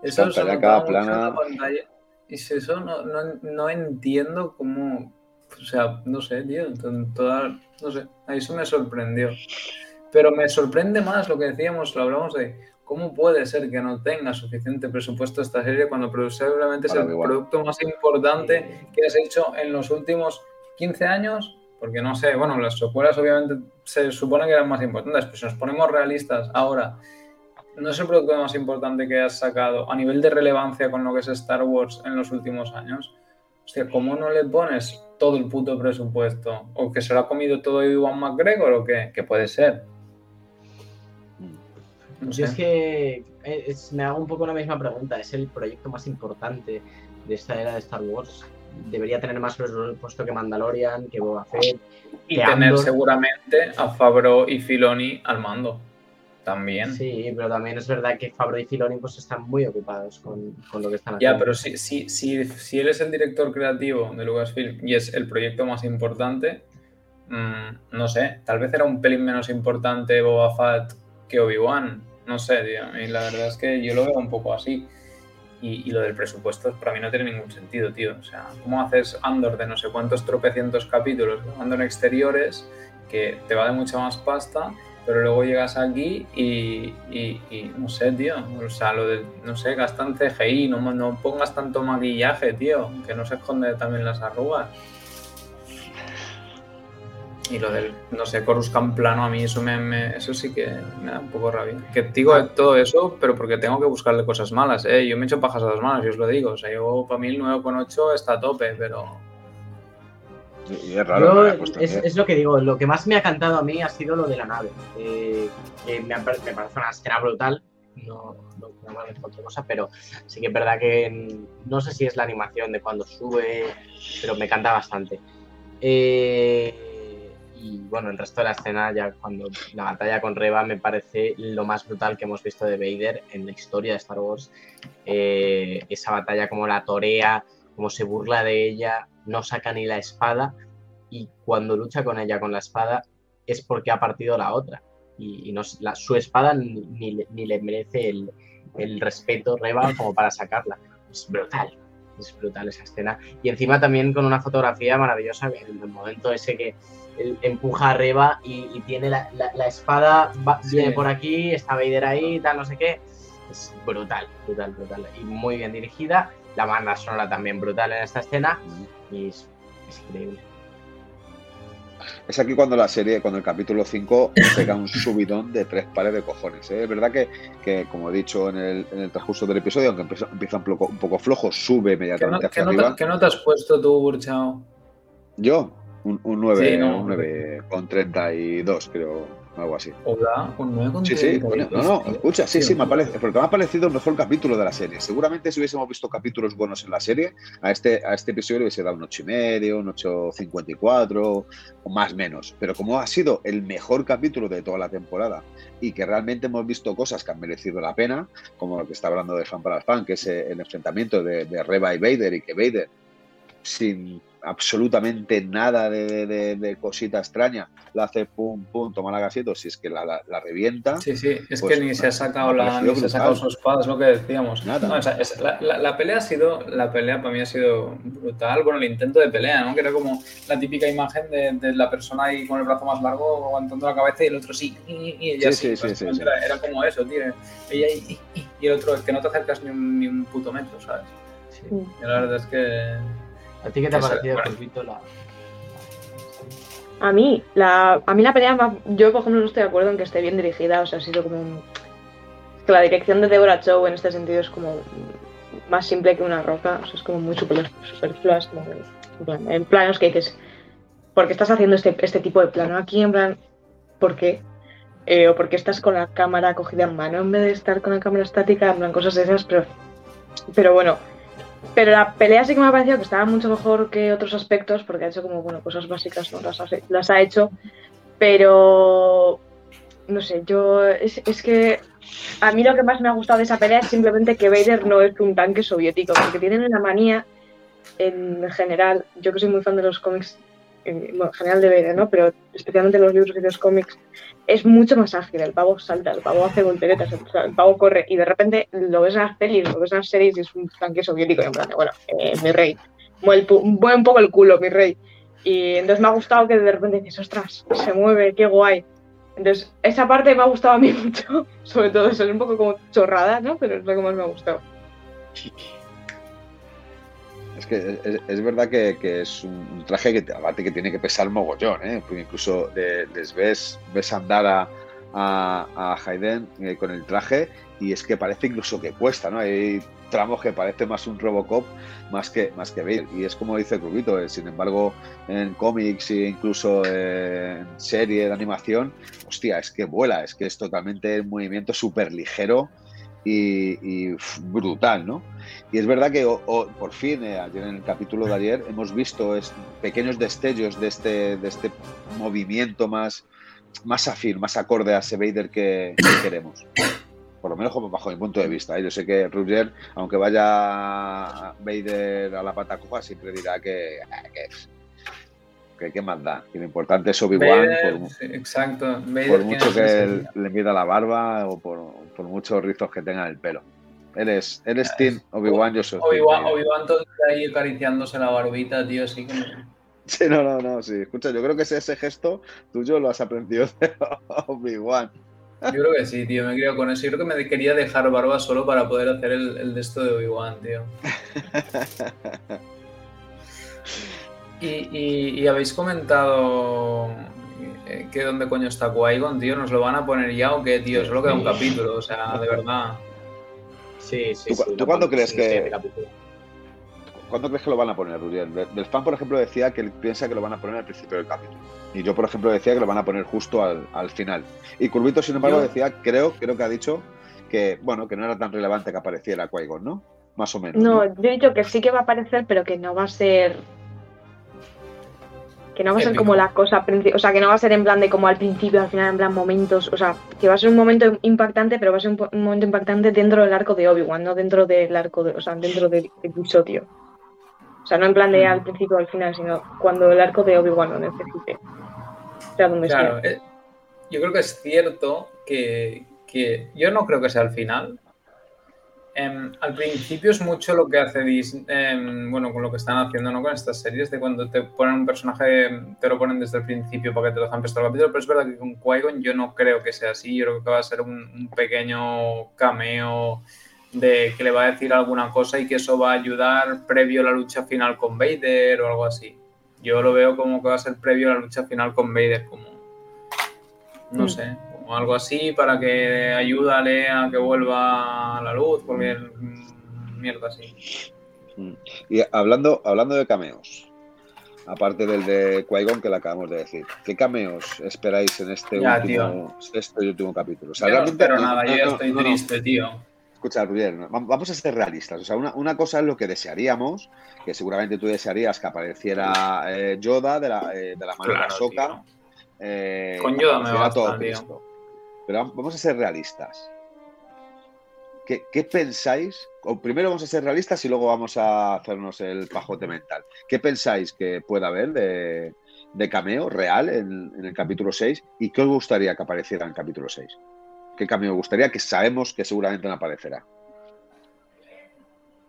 se Pantallaca plana. la pantalla. Y si eso no, no, no entiendo cómo, o sea, no sé, tío, to- toda, no sé, ahí eso me sorprendió. Pero me sorprende más lo que decíamos, lo hablamos de cómo puede ser que no tenga suficiente presupuesto esta serie cuando probablemente es el producto más importante que has hecho en los últimos 15 años, porque no sé, bueno, las secuelas obviamente se supone que eran más importantes, pero si nos ponemos realistas ahora, no es el producto más importante que has sacado a nivel de relevancia con lo que es Star Wars en los últimos años. Hostia, ¿cómo no le pones todo el puto presupuesto? ¿O que se lo ha comido todo Iwan McGregor o qué? Que puede ser. No Yo es que eh, es- me hago un poco la misma pregunta. Es el proyecto más importante de esta era de Star Wars. Debería tener más presupuesto que Mandalorian, que Boba Fett. Y que tener Andor. seguramente a Favreau y Filoni al mando. También. Sí, pero también es verdad que Fabro y Filoni pues están muy ocupados con, con lo que están Ya, haciendo. pero si, si, si, si él es el director creativo de Lucasfilm y es el proyecto más importante, mm, no sé, tal vez era un pelín menos importante Boba Fett que Obi-Wan. No sé, tío. Y la verdad es que yo lo veo un poco así. Y, lo del presupuesto para mí no tiene ningún sentido, tío. O sea, ¿cómo haces Andor de no sé cuántos tropecientos capítulos Andor exteriores que te vale mucha más pasta, pero luego llegas aquí y, y- y no sé, tío. O sea, lo de, no sé, gastan CGI, no, no pongas tanto maquillaje, tío, que no se esconde también las arrugas. Y lo del, no sé, Coruscant plano, a mí eso, me, me- eso sí que me da un poco rabia. Que digo de todo eso, pero porque tengo que buscarle cosas malas, ¿eh? Yo me echo pajas a las manos, yo os lo digo. O sea, yo para mí el 9,8 está a tope, pero... Y es raro. Yo, puesto es, lo que digo, lo que más me ha cantado a mí ha sido lo de la nave. eh, que me, ha me parece una escena brutal. No, no, no me otra cosa, pero sí que es verdad que mm, no sé si es la animación de cuando sube, pero me canta bastante. Eh, y bueno, el resto de la escena, ya cuando la batalla con Reva, me parece lo más brutal que hemos visto de Vader en la historia de Star Wars. Eh, esa batalla, como la torea, como se burla de ella, no saca ni la espada y cuando lucha con ella con la espada es porque ha partido la otra y, no, su espada ni, ni le merece el, el respeto Reba como para sacarla. Es brutal, es brutal esa escena. Y encima también con una fotografía maravillosa, en el momento ese que él empuja a Reba y, y tiene la, la- la espada, va- Sí. viene por aquí, está Vader ahí, tal, no sé qué. Es brutal, brutal, brutal. Y muy bien dirigida. La banda sonora también brutal en esta escena y es, es increíble. Es aquí cuando la serie, cuando el capítulo 5 pega un subidón de tres pares de cojones. ¿eh? Es verdad que, que, como he dicho en el, en el transcurso del episodio, aunque empieza, empieza un, poco, un poco flojo, sube ¿Qué, no- inmediatamente qué arriba. qué nota has puesto tú, Burchao? Yo, un, un 9, Sí, no. un 9 con 32, creo, algo así. Hola, un 9 con Sí, sí, 32, bueno, no, no, escucha, sí, sí, me ha parecido, porque me ha parecido el mejor capítulo de la serie. Seguramente si hubiésemos visto capítulos buenos en la serie, a este, a este episodio le hubiese dado un 8,5, un 8,54 o más menos. Pero como ha sido el mejor capítulo de toda la temporada y que realmente hemos visto cosas que han merecido la pena, como lo que está hablando de fan para el fan, que es eh, el enfrentamiento de, de Reba y Vader y que Vader, sin absolutamente nada de, de- de cosita extraña, la hace pum, pum, toma la gasito, si es que la, la- la revienta. Sí, sí, es Pues, que ni se ha sacado la, ni se ha sacado brutal. su espada, es lo que decíamos. Nada. No, esa- esa- la, la- la pelea ha sido, la pelea para mí ha sido brutal. Bueno, el intento de pelea, ¿no? Que era como la típica imagen de, de la persona ahí con el brazo más largo aguantando la cabeza y el otro sí, y, y- y ella Sí, sí, sí, sí, básicamente sí, sí. Era, era como eso, tío. Ella y, y- y el otro, que no te acercas ni un, ni un puto metro, ¿sabes? Sí. Y la verdad es que ¿A ti qué te ha parecido, bueno. Pulpito, la... A mí, la, a mí la pelea, va- yo por ejemplo no estoy de acuerdo en que esté bien dirigida, o sea, ha sido como un... es que la dirección de Deborah Chow en este sentido es como más simple que una roca, o sea, es como muy super, superflua, es como en, plan, en planos que dices, ¿por qué estás haciendo este, este tipo de plano aquí? En plan, ¿por qué? Eh, o por qué estás con la cámara cogida en mano en vez de estar con la cámara estática, en plan, cosas de esas, pero, pero bueno. Pero la pelea sí que me ha parecido que estaba mucho mejor que otros aspectos, porque ha hecho como, bueno, cosas básicas, ¿no? Las, las ha hecho, pero no sé, yo es, es que a mí lo que más me ha gustado de esa pelea es simplemente que Vader no es un tanque soviético, porque tienen una manía en general, yo que soy muy fan de los cómics, en, bueno, en general de Vader, ¿no? Pero especialmente los libros y los cómics, es mucho más ágil, el pavo salta, el pavo hace volteretas, el, pavo corre, y de repente lo ves en las pelis, lo ves en las series y es un tanque soviético, y en plan, bueno, eh, mi rey, mueve un poco el culo, mi rey. Y entonces me ha gustado que de repente dices, ostras, se mueve, qué guay. Entonces, esa parte me ha gustado a mí mucho, sobre todo eso, es un poco como chorrada, ¿no? Pero es lo que más me ha gustado. Es que es, verdad que, es un traje que, te- aparte que tiene que pesar mogollón, ¿eh? Incluso les ves, ves andar a, a, Hayden eh, con el traje y es que parece incluso que cuesta, ¿no? Hay tramos que parece más un Robocop más que, más que Vader. Y es como dice Crubito, eh, sin embargo, en cómics e incluso eh, en serie de animación, hostia, es que vuela, es que es totalmente un movimiento súper ligero y, y, brutal, ¿no? Y es verdad que o- o, por fin, eh, ayer en el capítulo de ayer, hemos visto es- pequeños destellos de este, de este movimiento más, más afín, más acorde a ese Vader que, que queremos. Por lo menos bajo mi punto de vista. ¿eh? Yo sé que Roger, aunque vaya Vader a la pata coja, siempre dirá que, que, que, que más da. Que lo importante es Obi-Wan, por, exacto. Por mucho que le mida la barba o por, por muchos rizos que tenga en el pelo. Eres, eres Team Obi-Wan, yo soy Obi-Wan. Obi-Wan todo ahí acariciándose la barbita, tío, así que... Sí, no, no, no, sí. Escucha, yo creo que ese, ese gesto tuyo lo has aprendido de Obi-Wan. Yo creo que sí, tío, me creo con eso. Yo creo que me quería dejar barba solo para poder hacer el, el de esto de Obi-Wan, tío. Y, y- y habéis comentado eh, que dónde coño está Qui-Gon, tío, ¿nos lo van a poner ya o qué, tío? Solo queda un capítulo, o sea, de verdad. Sí, sí, ¿Tú sí. tú cuándo crees sí, que-. ¿Cuándo crees que lo van a poner, Ruriel? De- Del fan, por ejemplo, decía que él piensa que lo van a poner al principio del capítulo. Y yo, por ejemplo, decía que lo van a poner justo al, al final. Y Curvito, sin embargo, Yo- decía, creo, creo que ha dicho que, bueno, que no era tan relevante que apareciera Qui-Gon, ¿no? Más o menos. No, yo he dicho que sí que va a aparecer, pero que no va a ser. Que no va a ser como la cosa. O sea, que no va a ser en plan de como al principio, al final, en plan momentos. O sea, que va a ser un momento impactante, pero va a ser un, momento impactante dentro del arco de Obi-Wan, no dentro del arco de. O sea, dentro del episodio. O sea, no en plan de Mm. al principio o al final, sino cuando el arco de Obi-Wan lo necesite. O sea, donde Claro, sea. eh, yo creo que es cierto que, que yo no creo que sea al final. Em, al principio es mucho lo que hace Disney, em, bueno, con lo que están haciendo ¿no? con estas series, de cuando te ponen un personaje, te lo ponen desde el principio para que te lo dejan prestar el capítulo, pero es verdad que con Qui-Gon yo no creo que sea así, yo creo que va a ser un, un pequeño cameo de que le va a decir alguna cosa y que eso va a ayudar previo a la lucha final con Vader o algo así. Yo lo veo como que va a ser previo a la lucha final con Vader, como no Mm. sé, como algo así para que ayúdale a que vuelva a la luz, porque mm, mierda así. Mm. Y hablando, hablando de cameos, aparte del de Qui-Gon que le acabamos de decir, ¿qué cameos esperáis en este Ya, último, sexto y último capítulo? O sea, no, nada, no, yo ya no, estoy triste, tío. Escucha, va- vamos a ser realistas. O sea, una, una cosa es lo que desearíamos, que seguramente tú desearías que apareciera eh, Yoda de la, eh, de la mano de Claro, tío. eh, Con Yoda me basta, todo tío. Pero vam- vamos a ser realistas. ¿qué, pensáis? Primero vamos a ser realistas y luego vamos a hacernos el pajote mental. ¿Qué pensáis que pueda haber de, cameo real en, el capítulo 6? ¿Y qué os gustaría que apareciera en el capítulo 6? ¿Qué cameo gustaría? Que sabemos que seguramente no aparecerá.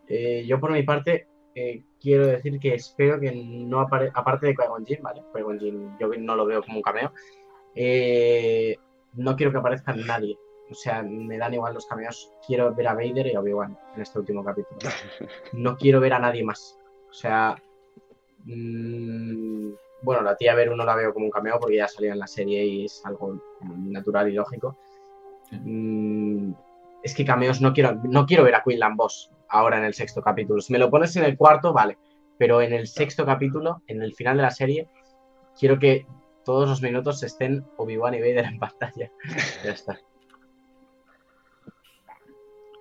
Eh, yo por mi parte eh, quiero decir que espero que no aparezca, aparte de Qui-Gon Jinn, ¿vale? Yo no lo veo como un cameo, eh, no quiero que aparezca nadie. O sea, me dan igual los cameos. Quiero ver a Vader y a Obi-Wan en este último capítulo. No quiero ver a nadie más. O sea, mmm, bueno, la tía Ver no la veo como un cameo porque ya salió en la serie y es algo natural y lógico. Mm, es que cameos no quiero, no quiero ver a Quinlan Boss ahora en el sexto capítulo. Si me lo pones en el cuarto, vale. Pero en el sexto capítulo, en el final de la serie, quiero que todos los minutos estén Obi-Wan y Vader en pantalla. ya está.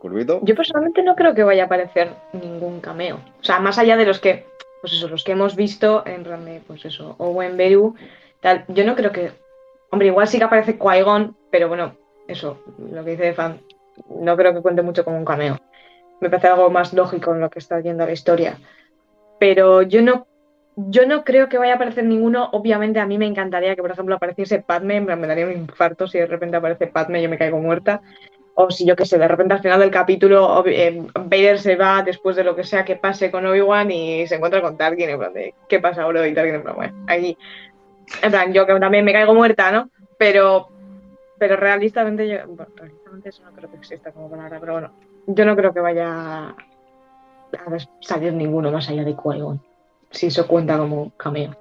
Curvito. Yo personalmente no creo que vaya a aparecer ningún cameo. O sea, más allá de los que, pues eso, los que hemos visto en Rame, pues eso, Owen Beru, tal, yo no creo que. Hombre, igual sí que aparece Qui-Gon, pero bueno, eso, lo que dice de fan, no creo que cuente mucho como un cameo. Me parece algo más lógico en lo que está yendo la historia. Pero yo no, yo no creo que vaya a aparecer ninguno. Obviamente a mí me encantaría que, por ejemplo, apareciese Padme, me daría un infarto si de repente aparece Padme y yo me caigo muerta. O si yo qué sé, de repente al final del capítulo eh, Vader se va después de lo que sea que pase con Obi-Wan y se encuentra con Tarkin en plan de, ¿qué pasa ahora? Y Tarkin en plan, bueno, ahí, en plan, yo que también me caigo muerta, ¿no? Pero, pero realistamente yo, bueno, realistamente eso no creo que exista como palabra, pero bueno, yo no creo que vaya a salir ninguno más allá de qui si eso cuenta como cameo.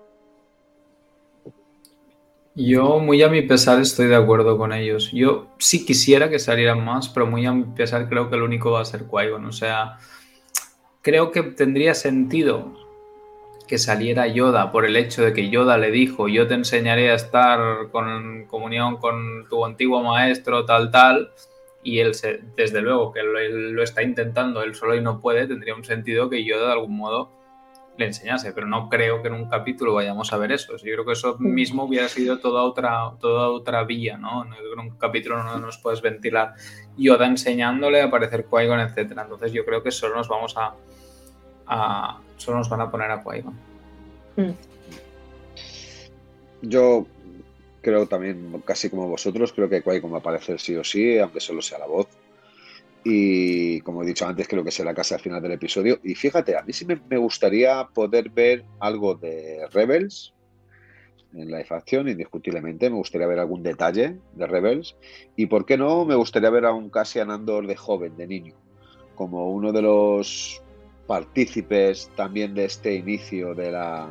Yo muy a mi pesar estoy de acuerdo con ellos. Yo sí quisiera que salieran más, pero muy a mi pesar creo que el único va a ser qui O sea, creo que tendría sentido que saliera Yoda por el hecho de que Yoda le dijo yo te enseñaré a estar con comunión con tu antiguo maestro, tal, tal, y él, desde luego que lo, lo está intentando él solo y no puede, tendría un sentido que Yoda de algún modo le enseñase, pero no creo que en un capítulo vayamos a ver eso. Yo creo que eso mismo hubiera sido toda otra, toda otra vía, ¿no? En un capítulo no nos puedes ventilar Yoda enseñándole a aparecer Qui-Gon, etc. Entonces yo creo que solo nos vamos a, solo nos van a poner a Qui-Gon. Mm. Yo creo también, casi como vosotros, creo que Qui-Gon va a aparecer sí o sí, aunque solo sea la voz. Y como he dicho antes, creo que será casi al final del episodio. Y fíjate, a mí sí me, gustaría poder ver algo de Rebels en live action, indiscutiblemente. Me gustaría ver algún detalle de Rebels. Y por qué no, me gustaría ver a un Cassian Andor de joven, de niño, como uno de los partícipes también de este inicio de la,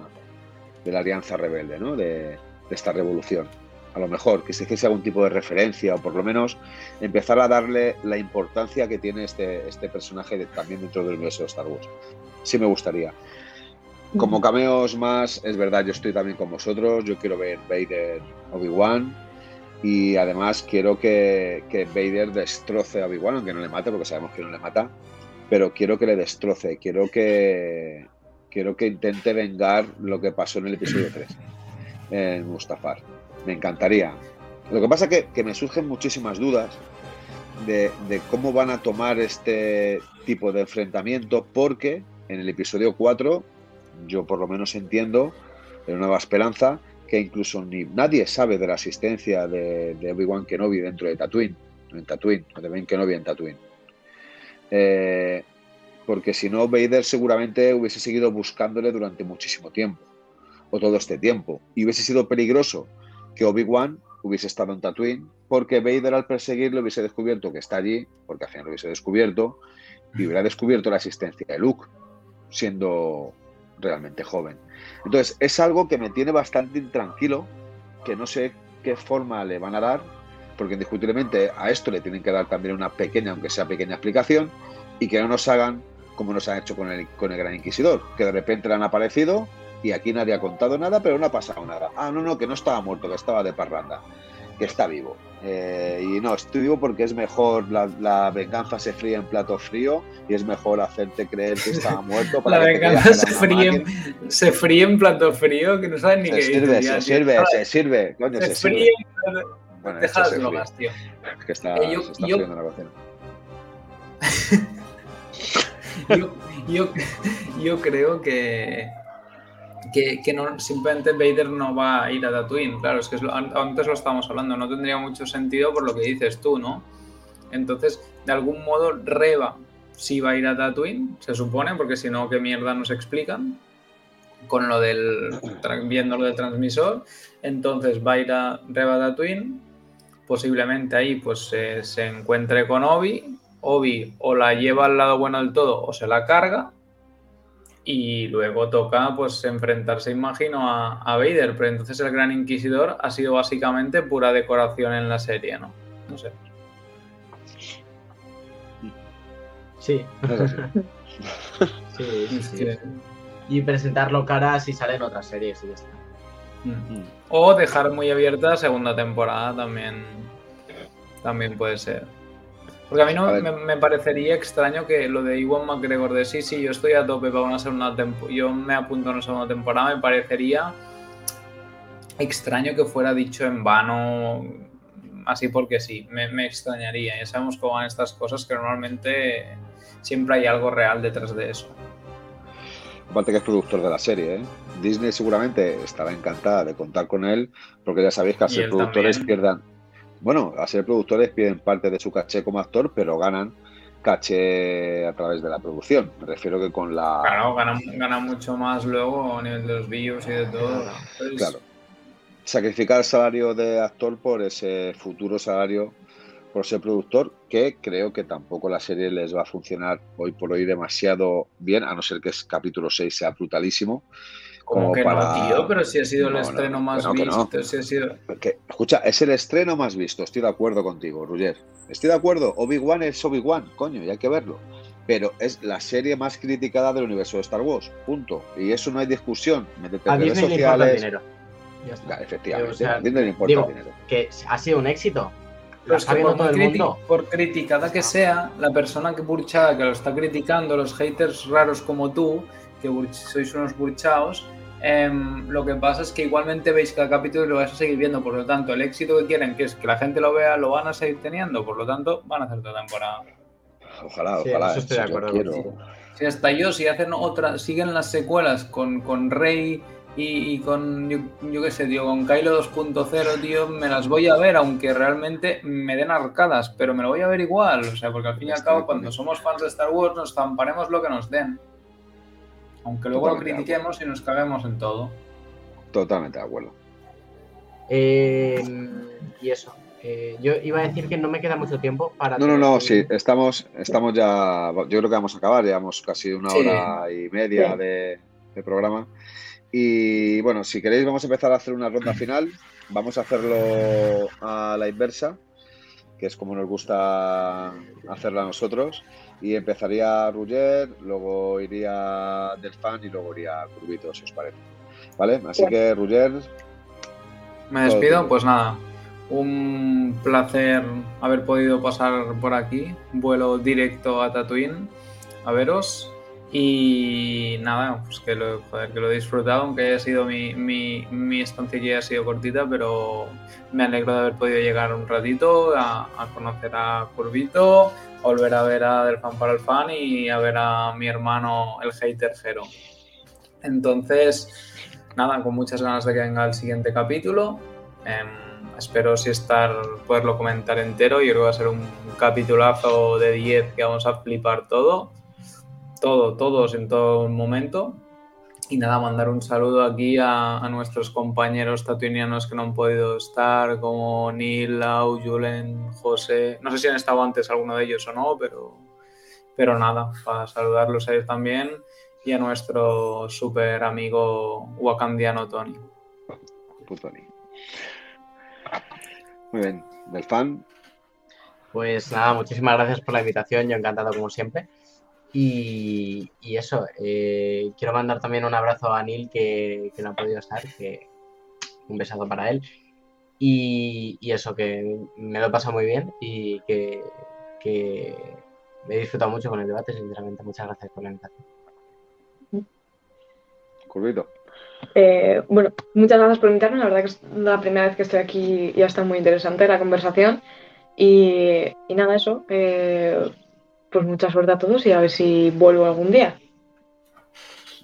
de la Alianza Rebelde, ¿no? de, de esta revolución a lo mejor, que se hiciese algún tipo de referencia o por lo menos empezar a darle la importancia que tiene este, este personaje también dentro del universo de Star Wars. Sí me gustaría. Como cameos más, es verdad, yo estoy también con vosotros, yo quiero ver Vader Obi-Wan y además quiero que, que Vader destroce a Obi-Wan, aunque no le mate, porque sabemos que no le mata, pero quiero que le destroce, quiero que, quiero que intente vengar lo que pasó en el episodio 3 en Mustafar me encantaría. Lo que pasa es que, me surgen muchísimas dudas de, cómo van a tomar este tipo de enfrentamiento, porque en el episodio 4, yo por lo menos entiendo, de Nueva Esperanza, que incluso ni nadie sabe de la asistencia de, Obi-Wan Kenobi dentro de Tatooine, en Tatooine, o de Ben Kenobi en Tatooine. Eh, porque si no, Vader seguramente hubiese seguido buscándole durante muchísimo tiempo, o todo este tiempo, y hubiese sido peligroso que Obi-Wan hubiese estado en Tatooine, porque Vader al perseguirlo hubiese descubierto que está allí, porque al final lo hubiese descubierto, y hubiera descubierto la existencia de Luke, siendo realmente joven. Entonces, es algo que me tiene bastante intranquilo, que no sé qué forma le van a dar, porque indiscutiblemente a esto le tienen que dar también una pequeña, aunque sea pequeña explicación, y que no nos hagan como nos han hecho con el, con el Gran Inquisidor, que de repente le han aparecido y aquí nadie ha contado nada, pero no ha pasado nada. Ah, no, no, que no estaba muerto, que estaba de parranda, que está vivo. Eh, y no, estoy vivo porque es mejor, la, venganza se fría en plato frío y es mejor hacerte creer que estaba muerto. Para la venganza se fríe, se fríe en plato frío, que no saben ni qué sirve, Se sirve, se sirve, coño, se, se fríe. Sirve. Bueno, Déjalo más, tío. Es que está, eh, yo, se está yo, la cocina. yo, yo, creo que, que, no, simplemente Vader no va a ir a Tatooine. Claro, es que antes lo estábamos hablando, no tendría mucho sentido por lo que dices tú, ¿no? Entonces, de algún modo, Reba sí va a ir a Tatooine, se supone, porque si no, ¿qué mierda nos explican? Con lo del, viendo lo del transmisor. Entonces va a ir a Reba a Tatooine, posiblemente ahí pues se encuentre con Obi, Obi o la lleva al lado bueno del todo o se la carga, y luego toca pues enfrentarse, imagino, a, a, Vader, pero entonces el Gran Inquisidor ha sido básicamente pura decoración en la serie, ¿no? No sé. Sí. sí, sí. Y presentarlo cara si sale en otras series y ya está. Mm. O dejar muy abierta segunda temporada también. También puede ser. Porque a mí no me, parecería extraño que lo de Iwan McGregor de sí, sí, yo estoy a tope para una segunda temporada, yo me apunto a una segunda temporada, me parecería extraño que fuera dicho en vano, así porque sí, me, me extrañaría. Ya sabemos cómo van estas cosas que normalmente siempre hay algo real detrás de eso. Aparte que es productor de la serie, ¿eh? Disney seguramente estará encantada de contar con él, porque ya sabéis que a ser productores pierdan. Bueno, a ser productores pierden parte de su caché como actor, pero ganan caché a través de la producción. Me refiero que con la. Claro, ganan, mucho más luego a nivel de los vídeos y de todo. Claro. Sacrificar el salario de actor por ese futuro salario por ser productor, que creo que tampoco la serie les va a funcionar hoy por hoy demasiado bien, a no ser que es capítulo 6 sea brutalísimo. Como que no, tío, pero si ha sido el estreno más visto. escucha, es el estreno más visto, estoy de acuerdo contigo, Roger. Estoy de acuerdo, Obi-Wan es Obi-Wan, coño, y hay que verlo. Pero es la serie más criticada del universo de Star Wars, punto. Y eso no hay discusión. a Disney sociales... le importa el dinero. Ya está. efectivamente, a Disney le importa el dinero. Que ha sido un éxito por, criticada que sea, la persona que burchada que lo está criticando, los haters raros como tú, que sois unos burchados, em, lo que pasa es que igualmente veis cada capítulo y lo vais a seguir viendo. Por lo tanto, el éxito que quieren, que es que la gente lo vea, lo van a seguir teniendo. Por lo tanto, van a hacer otra temporada. Ojalá, ojalá. estoy de acuerdo. Si hasta yo, si hacen otra, siguen las secuelas con, con Rey y, con, yo, qué sé, tío, con Kylo 2.0, tío, me las voy a ver, aunque realmente me den arcadas, pero me lo voy a ver igual, o sea, porque al fin y al cabo, cuando somos fans de Star Wars, nos zamparemos lo que nos den. Aunque luego lo critiquemos y nos caguemos en todo. Totalmente de acuerdo. Eh, y eso. Eh, yo iba a decir que no me queda mucho tiempo para. No, no, no, sí, estamos, estamos ya. Yo creo que vamos a acabar, llevamos casi una hora y media de, de programa. Y bueno, si queréis vamos a empezar a hacer una ronda final. Vamos a hacerlo a la inversa, que es como nos gusta hacerla a nosotros. Y empezaría Ruger, luego iría Delfán y luego iría Curvito, si os parece. ¿Vale? Así que Ruger... Me despido, pues nada. Un placer haber podido pasar por aquí. Vuelo directo a Tatooine a veros y nada, pues que lo, que lo he disfrutado, aunque haya sido mi, mi, mi estancia ha sido cortita, pero me alegro de haber podido llegar un ratito a, conocer a Curvito, volver a ver a Del Fan para el Fan y a ver a mi hermano, el hater Jero. Entonces, nada, con muchas ganas de que venga el siguiente capítulo. Em, espero si estar, poderlo comentar entero. Yo creo que va a ser un capitulazo de 10 que vamos a flipar todo todo, todos en todo momento. Y nada, mandar un saludo aquí a, nuestros compañeros tatuinianos que no han podido estar, como Neil, Lau, Julen, José. No sé si han estado antes alguno de ellos o no, pero, pero nada, para saludarlos a ellos también. Y a nuestro súper amigo wakandiano Tony. Tony. Muy bien, del fan. Pues nada, muchísimas gracias por la invitación, yo encantado como siempre. Y, eso, eh, quiero mandar también un abrazo a Neil que, no ha podido estar, que un besazo para él. Y, eso, que me lo he pasado muy bien y que, me he disfrutado mucho con el debate, sinceramente. Muchas gracias por la invitación. Curvito. Eh, bueno, muchas gracias por invitarme. La verdad que es la primera vez que estoy aquí y ha estado muy interesante la conversación. Y, nada, eso. Eh, pues mucha suerte a todos y a ver si vuelvo algún día.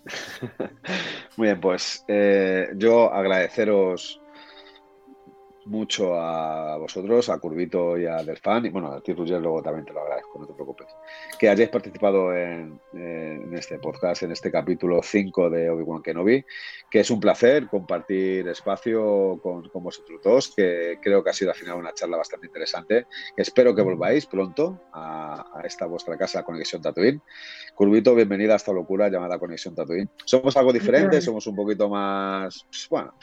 Muy bien, pues eh, yo agradeceros mucho a vosotros, a Curvito y a Delfan, y bueno, a ti Roger luego también te lo agradezco, no te preocupes, que hayáis participado en, en este podcast, en este capítulo 5 de Obi-Wan Kenobi, que es un placer compartir espacio con, con, vosotros dos, que creo que ha sido al final una charla bastante interesante. Espero que volváis pronto a, a esta vuestra casa Conexión Tatooine. Curvito, bienvenida a esta locura llamada Conexión Tatooine. Somos algo diferente, somos un poquito más, bueno,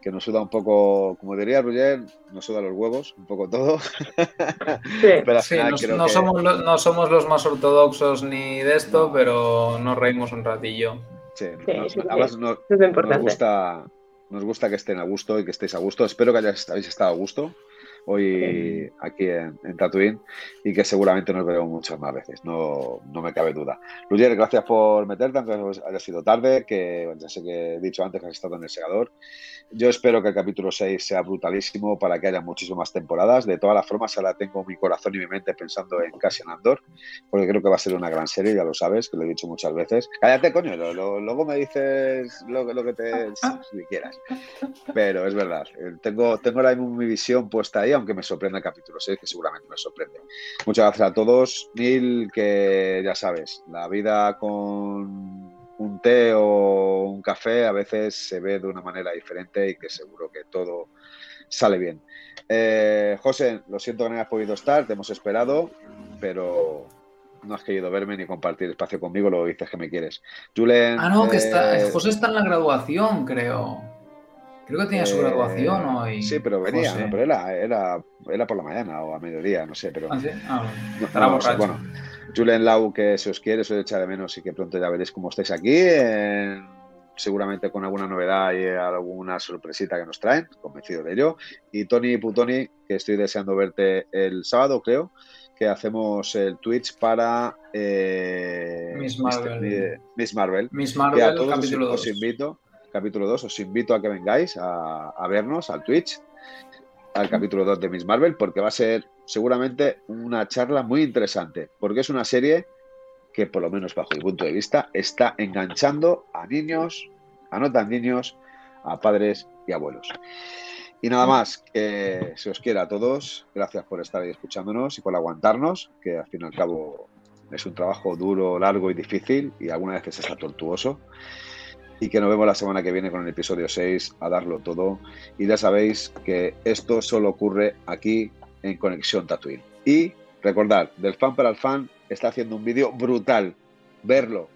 que nos suda un poco, como diría Roger, nos suda los huevos, un poco todo. Sí, pero sí no, no, que... somos los, no, somos los, más ortodoxos ni de esto, no. pero nos reímos un ratillo. Sí, sí, sí además nos, nos, gusta, nos gusta que estén a gusto y que estéis a gusto. Espero que hayáis, habéis estado a gusto hoy aquí en, en, Tatooine y que seguramente nos veremos muchas más veces, no, no me cabe duda. Luyer, gracias por meterte, aunque haya sido tarde, que ya sé que he dicho antes que has estado en el segador. Yo espero que el capítulo 6 sea brutalísimo para que haya muchísimas temporadas. De todas las formas, ahora tengo mi corazón y mi mente pensando en Cassian Andor, porque creo que va a ser una gran serie, ya lo sabes, que lo he dicho muchas veces. Cállate, coño, lo, lo, luego me dices lo, lo que te si quieras. Pero es verdad, tengo, tengo ahora mismo mi visión puesta ahí, aunque me sorprenda el capítulo 6, que seguramente me sorprende. Muchas gracias a todos. Neil, que ya sabes, la vida con un té o un café a veces se ve de una manera diferente y que seguro que todo sale bien. Eh, José, lo siento que no hayas podido estar, te hemos esperado, pero no has querido verme ni compartir espacio conmigo, lo dices que me quieres. Julen, ah, no, que está, eh, José está en la graduación, creo. Creo que tenía su graduación eh, hoy. Sí, pero venía, ¿no? pero era, era, era, por la mañana o a mediodía, no sé, pero. ¿Ah, sí? ah, no, no, bueno, Julen Lau, que se os quiere, se os echa de menos y que pronto ya veréis cómo estáis aquí. Eh, seguramente con alguna novedad y alguna sorpresita que nos traen, convencido de ello. Y Tony Putoni, que estoy deseando verte el sábado, creo, que hacemos el Twitch para eh, Miss Marvel. Miss Marvel. Miss Marvel, a todos capítulo os, os invito capítulo 2, os invito a que vengáis a, vernos al Twitch, al capítulo 2 de Miss Marvel, porque va a ser seguramente una charla muy interesante, porque es una serie que, por lo menos bajo mi punto de vista, está enganchando a niños, a no tan niños, a padres y abuelos. Y nada más, que se os quiera a todos, gracias por estar ahí escuchándonos y por aguantarnos, que al fin y al cabo es un trabajo duro, largo y difícil y algunas veces está tortuoso y que nos vemos la semana que viene con el episodio 6 a darlo todo. Y ya sabéis que esto solo ocurre aquí en Conexión Tatooine. Y recordad, del fan para el fan está haciendo un vídeo brutal. Verlo.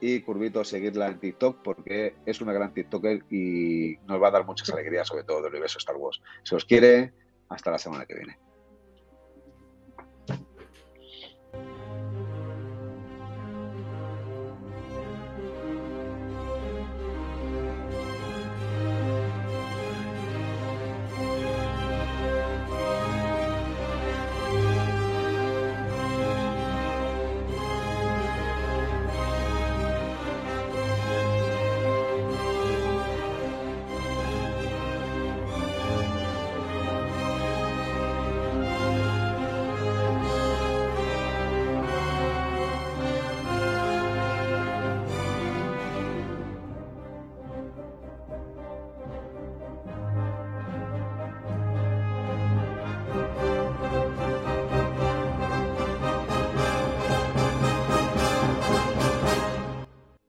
Y Curvito, seguirla en TikTok porque es una gran TikToker y nos va a dar muchas alegrías, sobre todo del universo Star Wars. Se os quiere, hasta la semana que viene.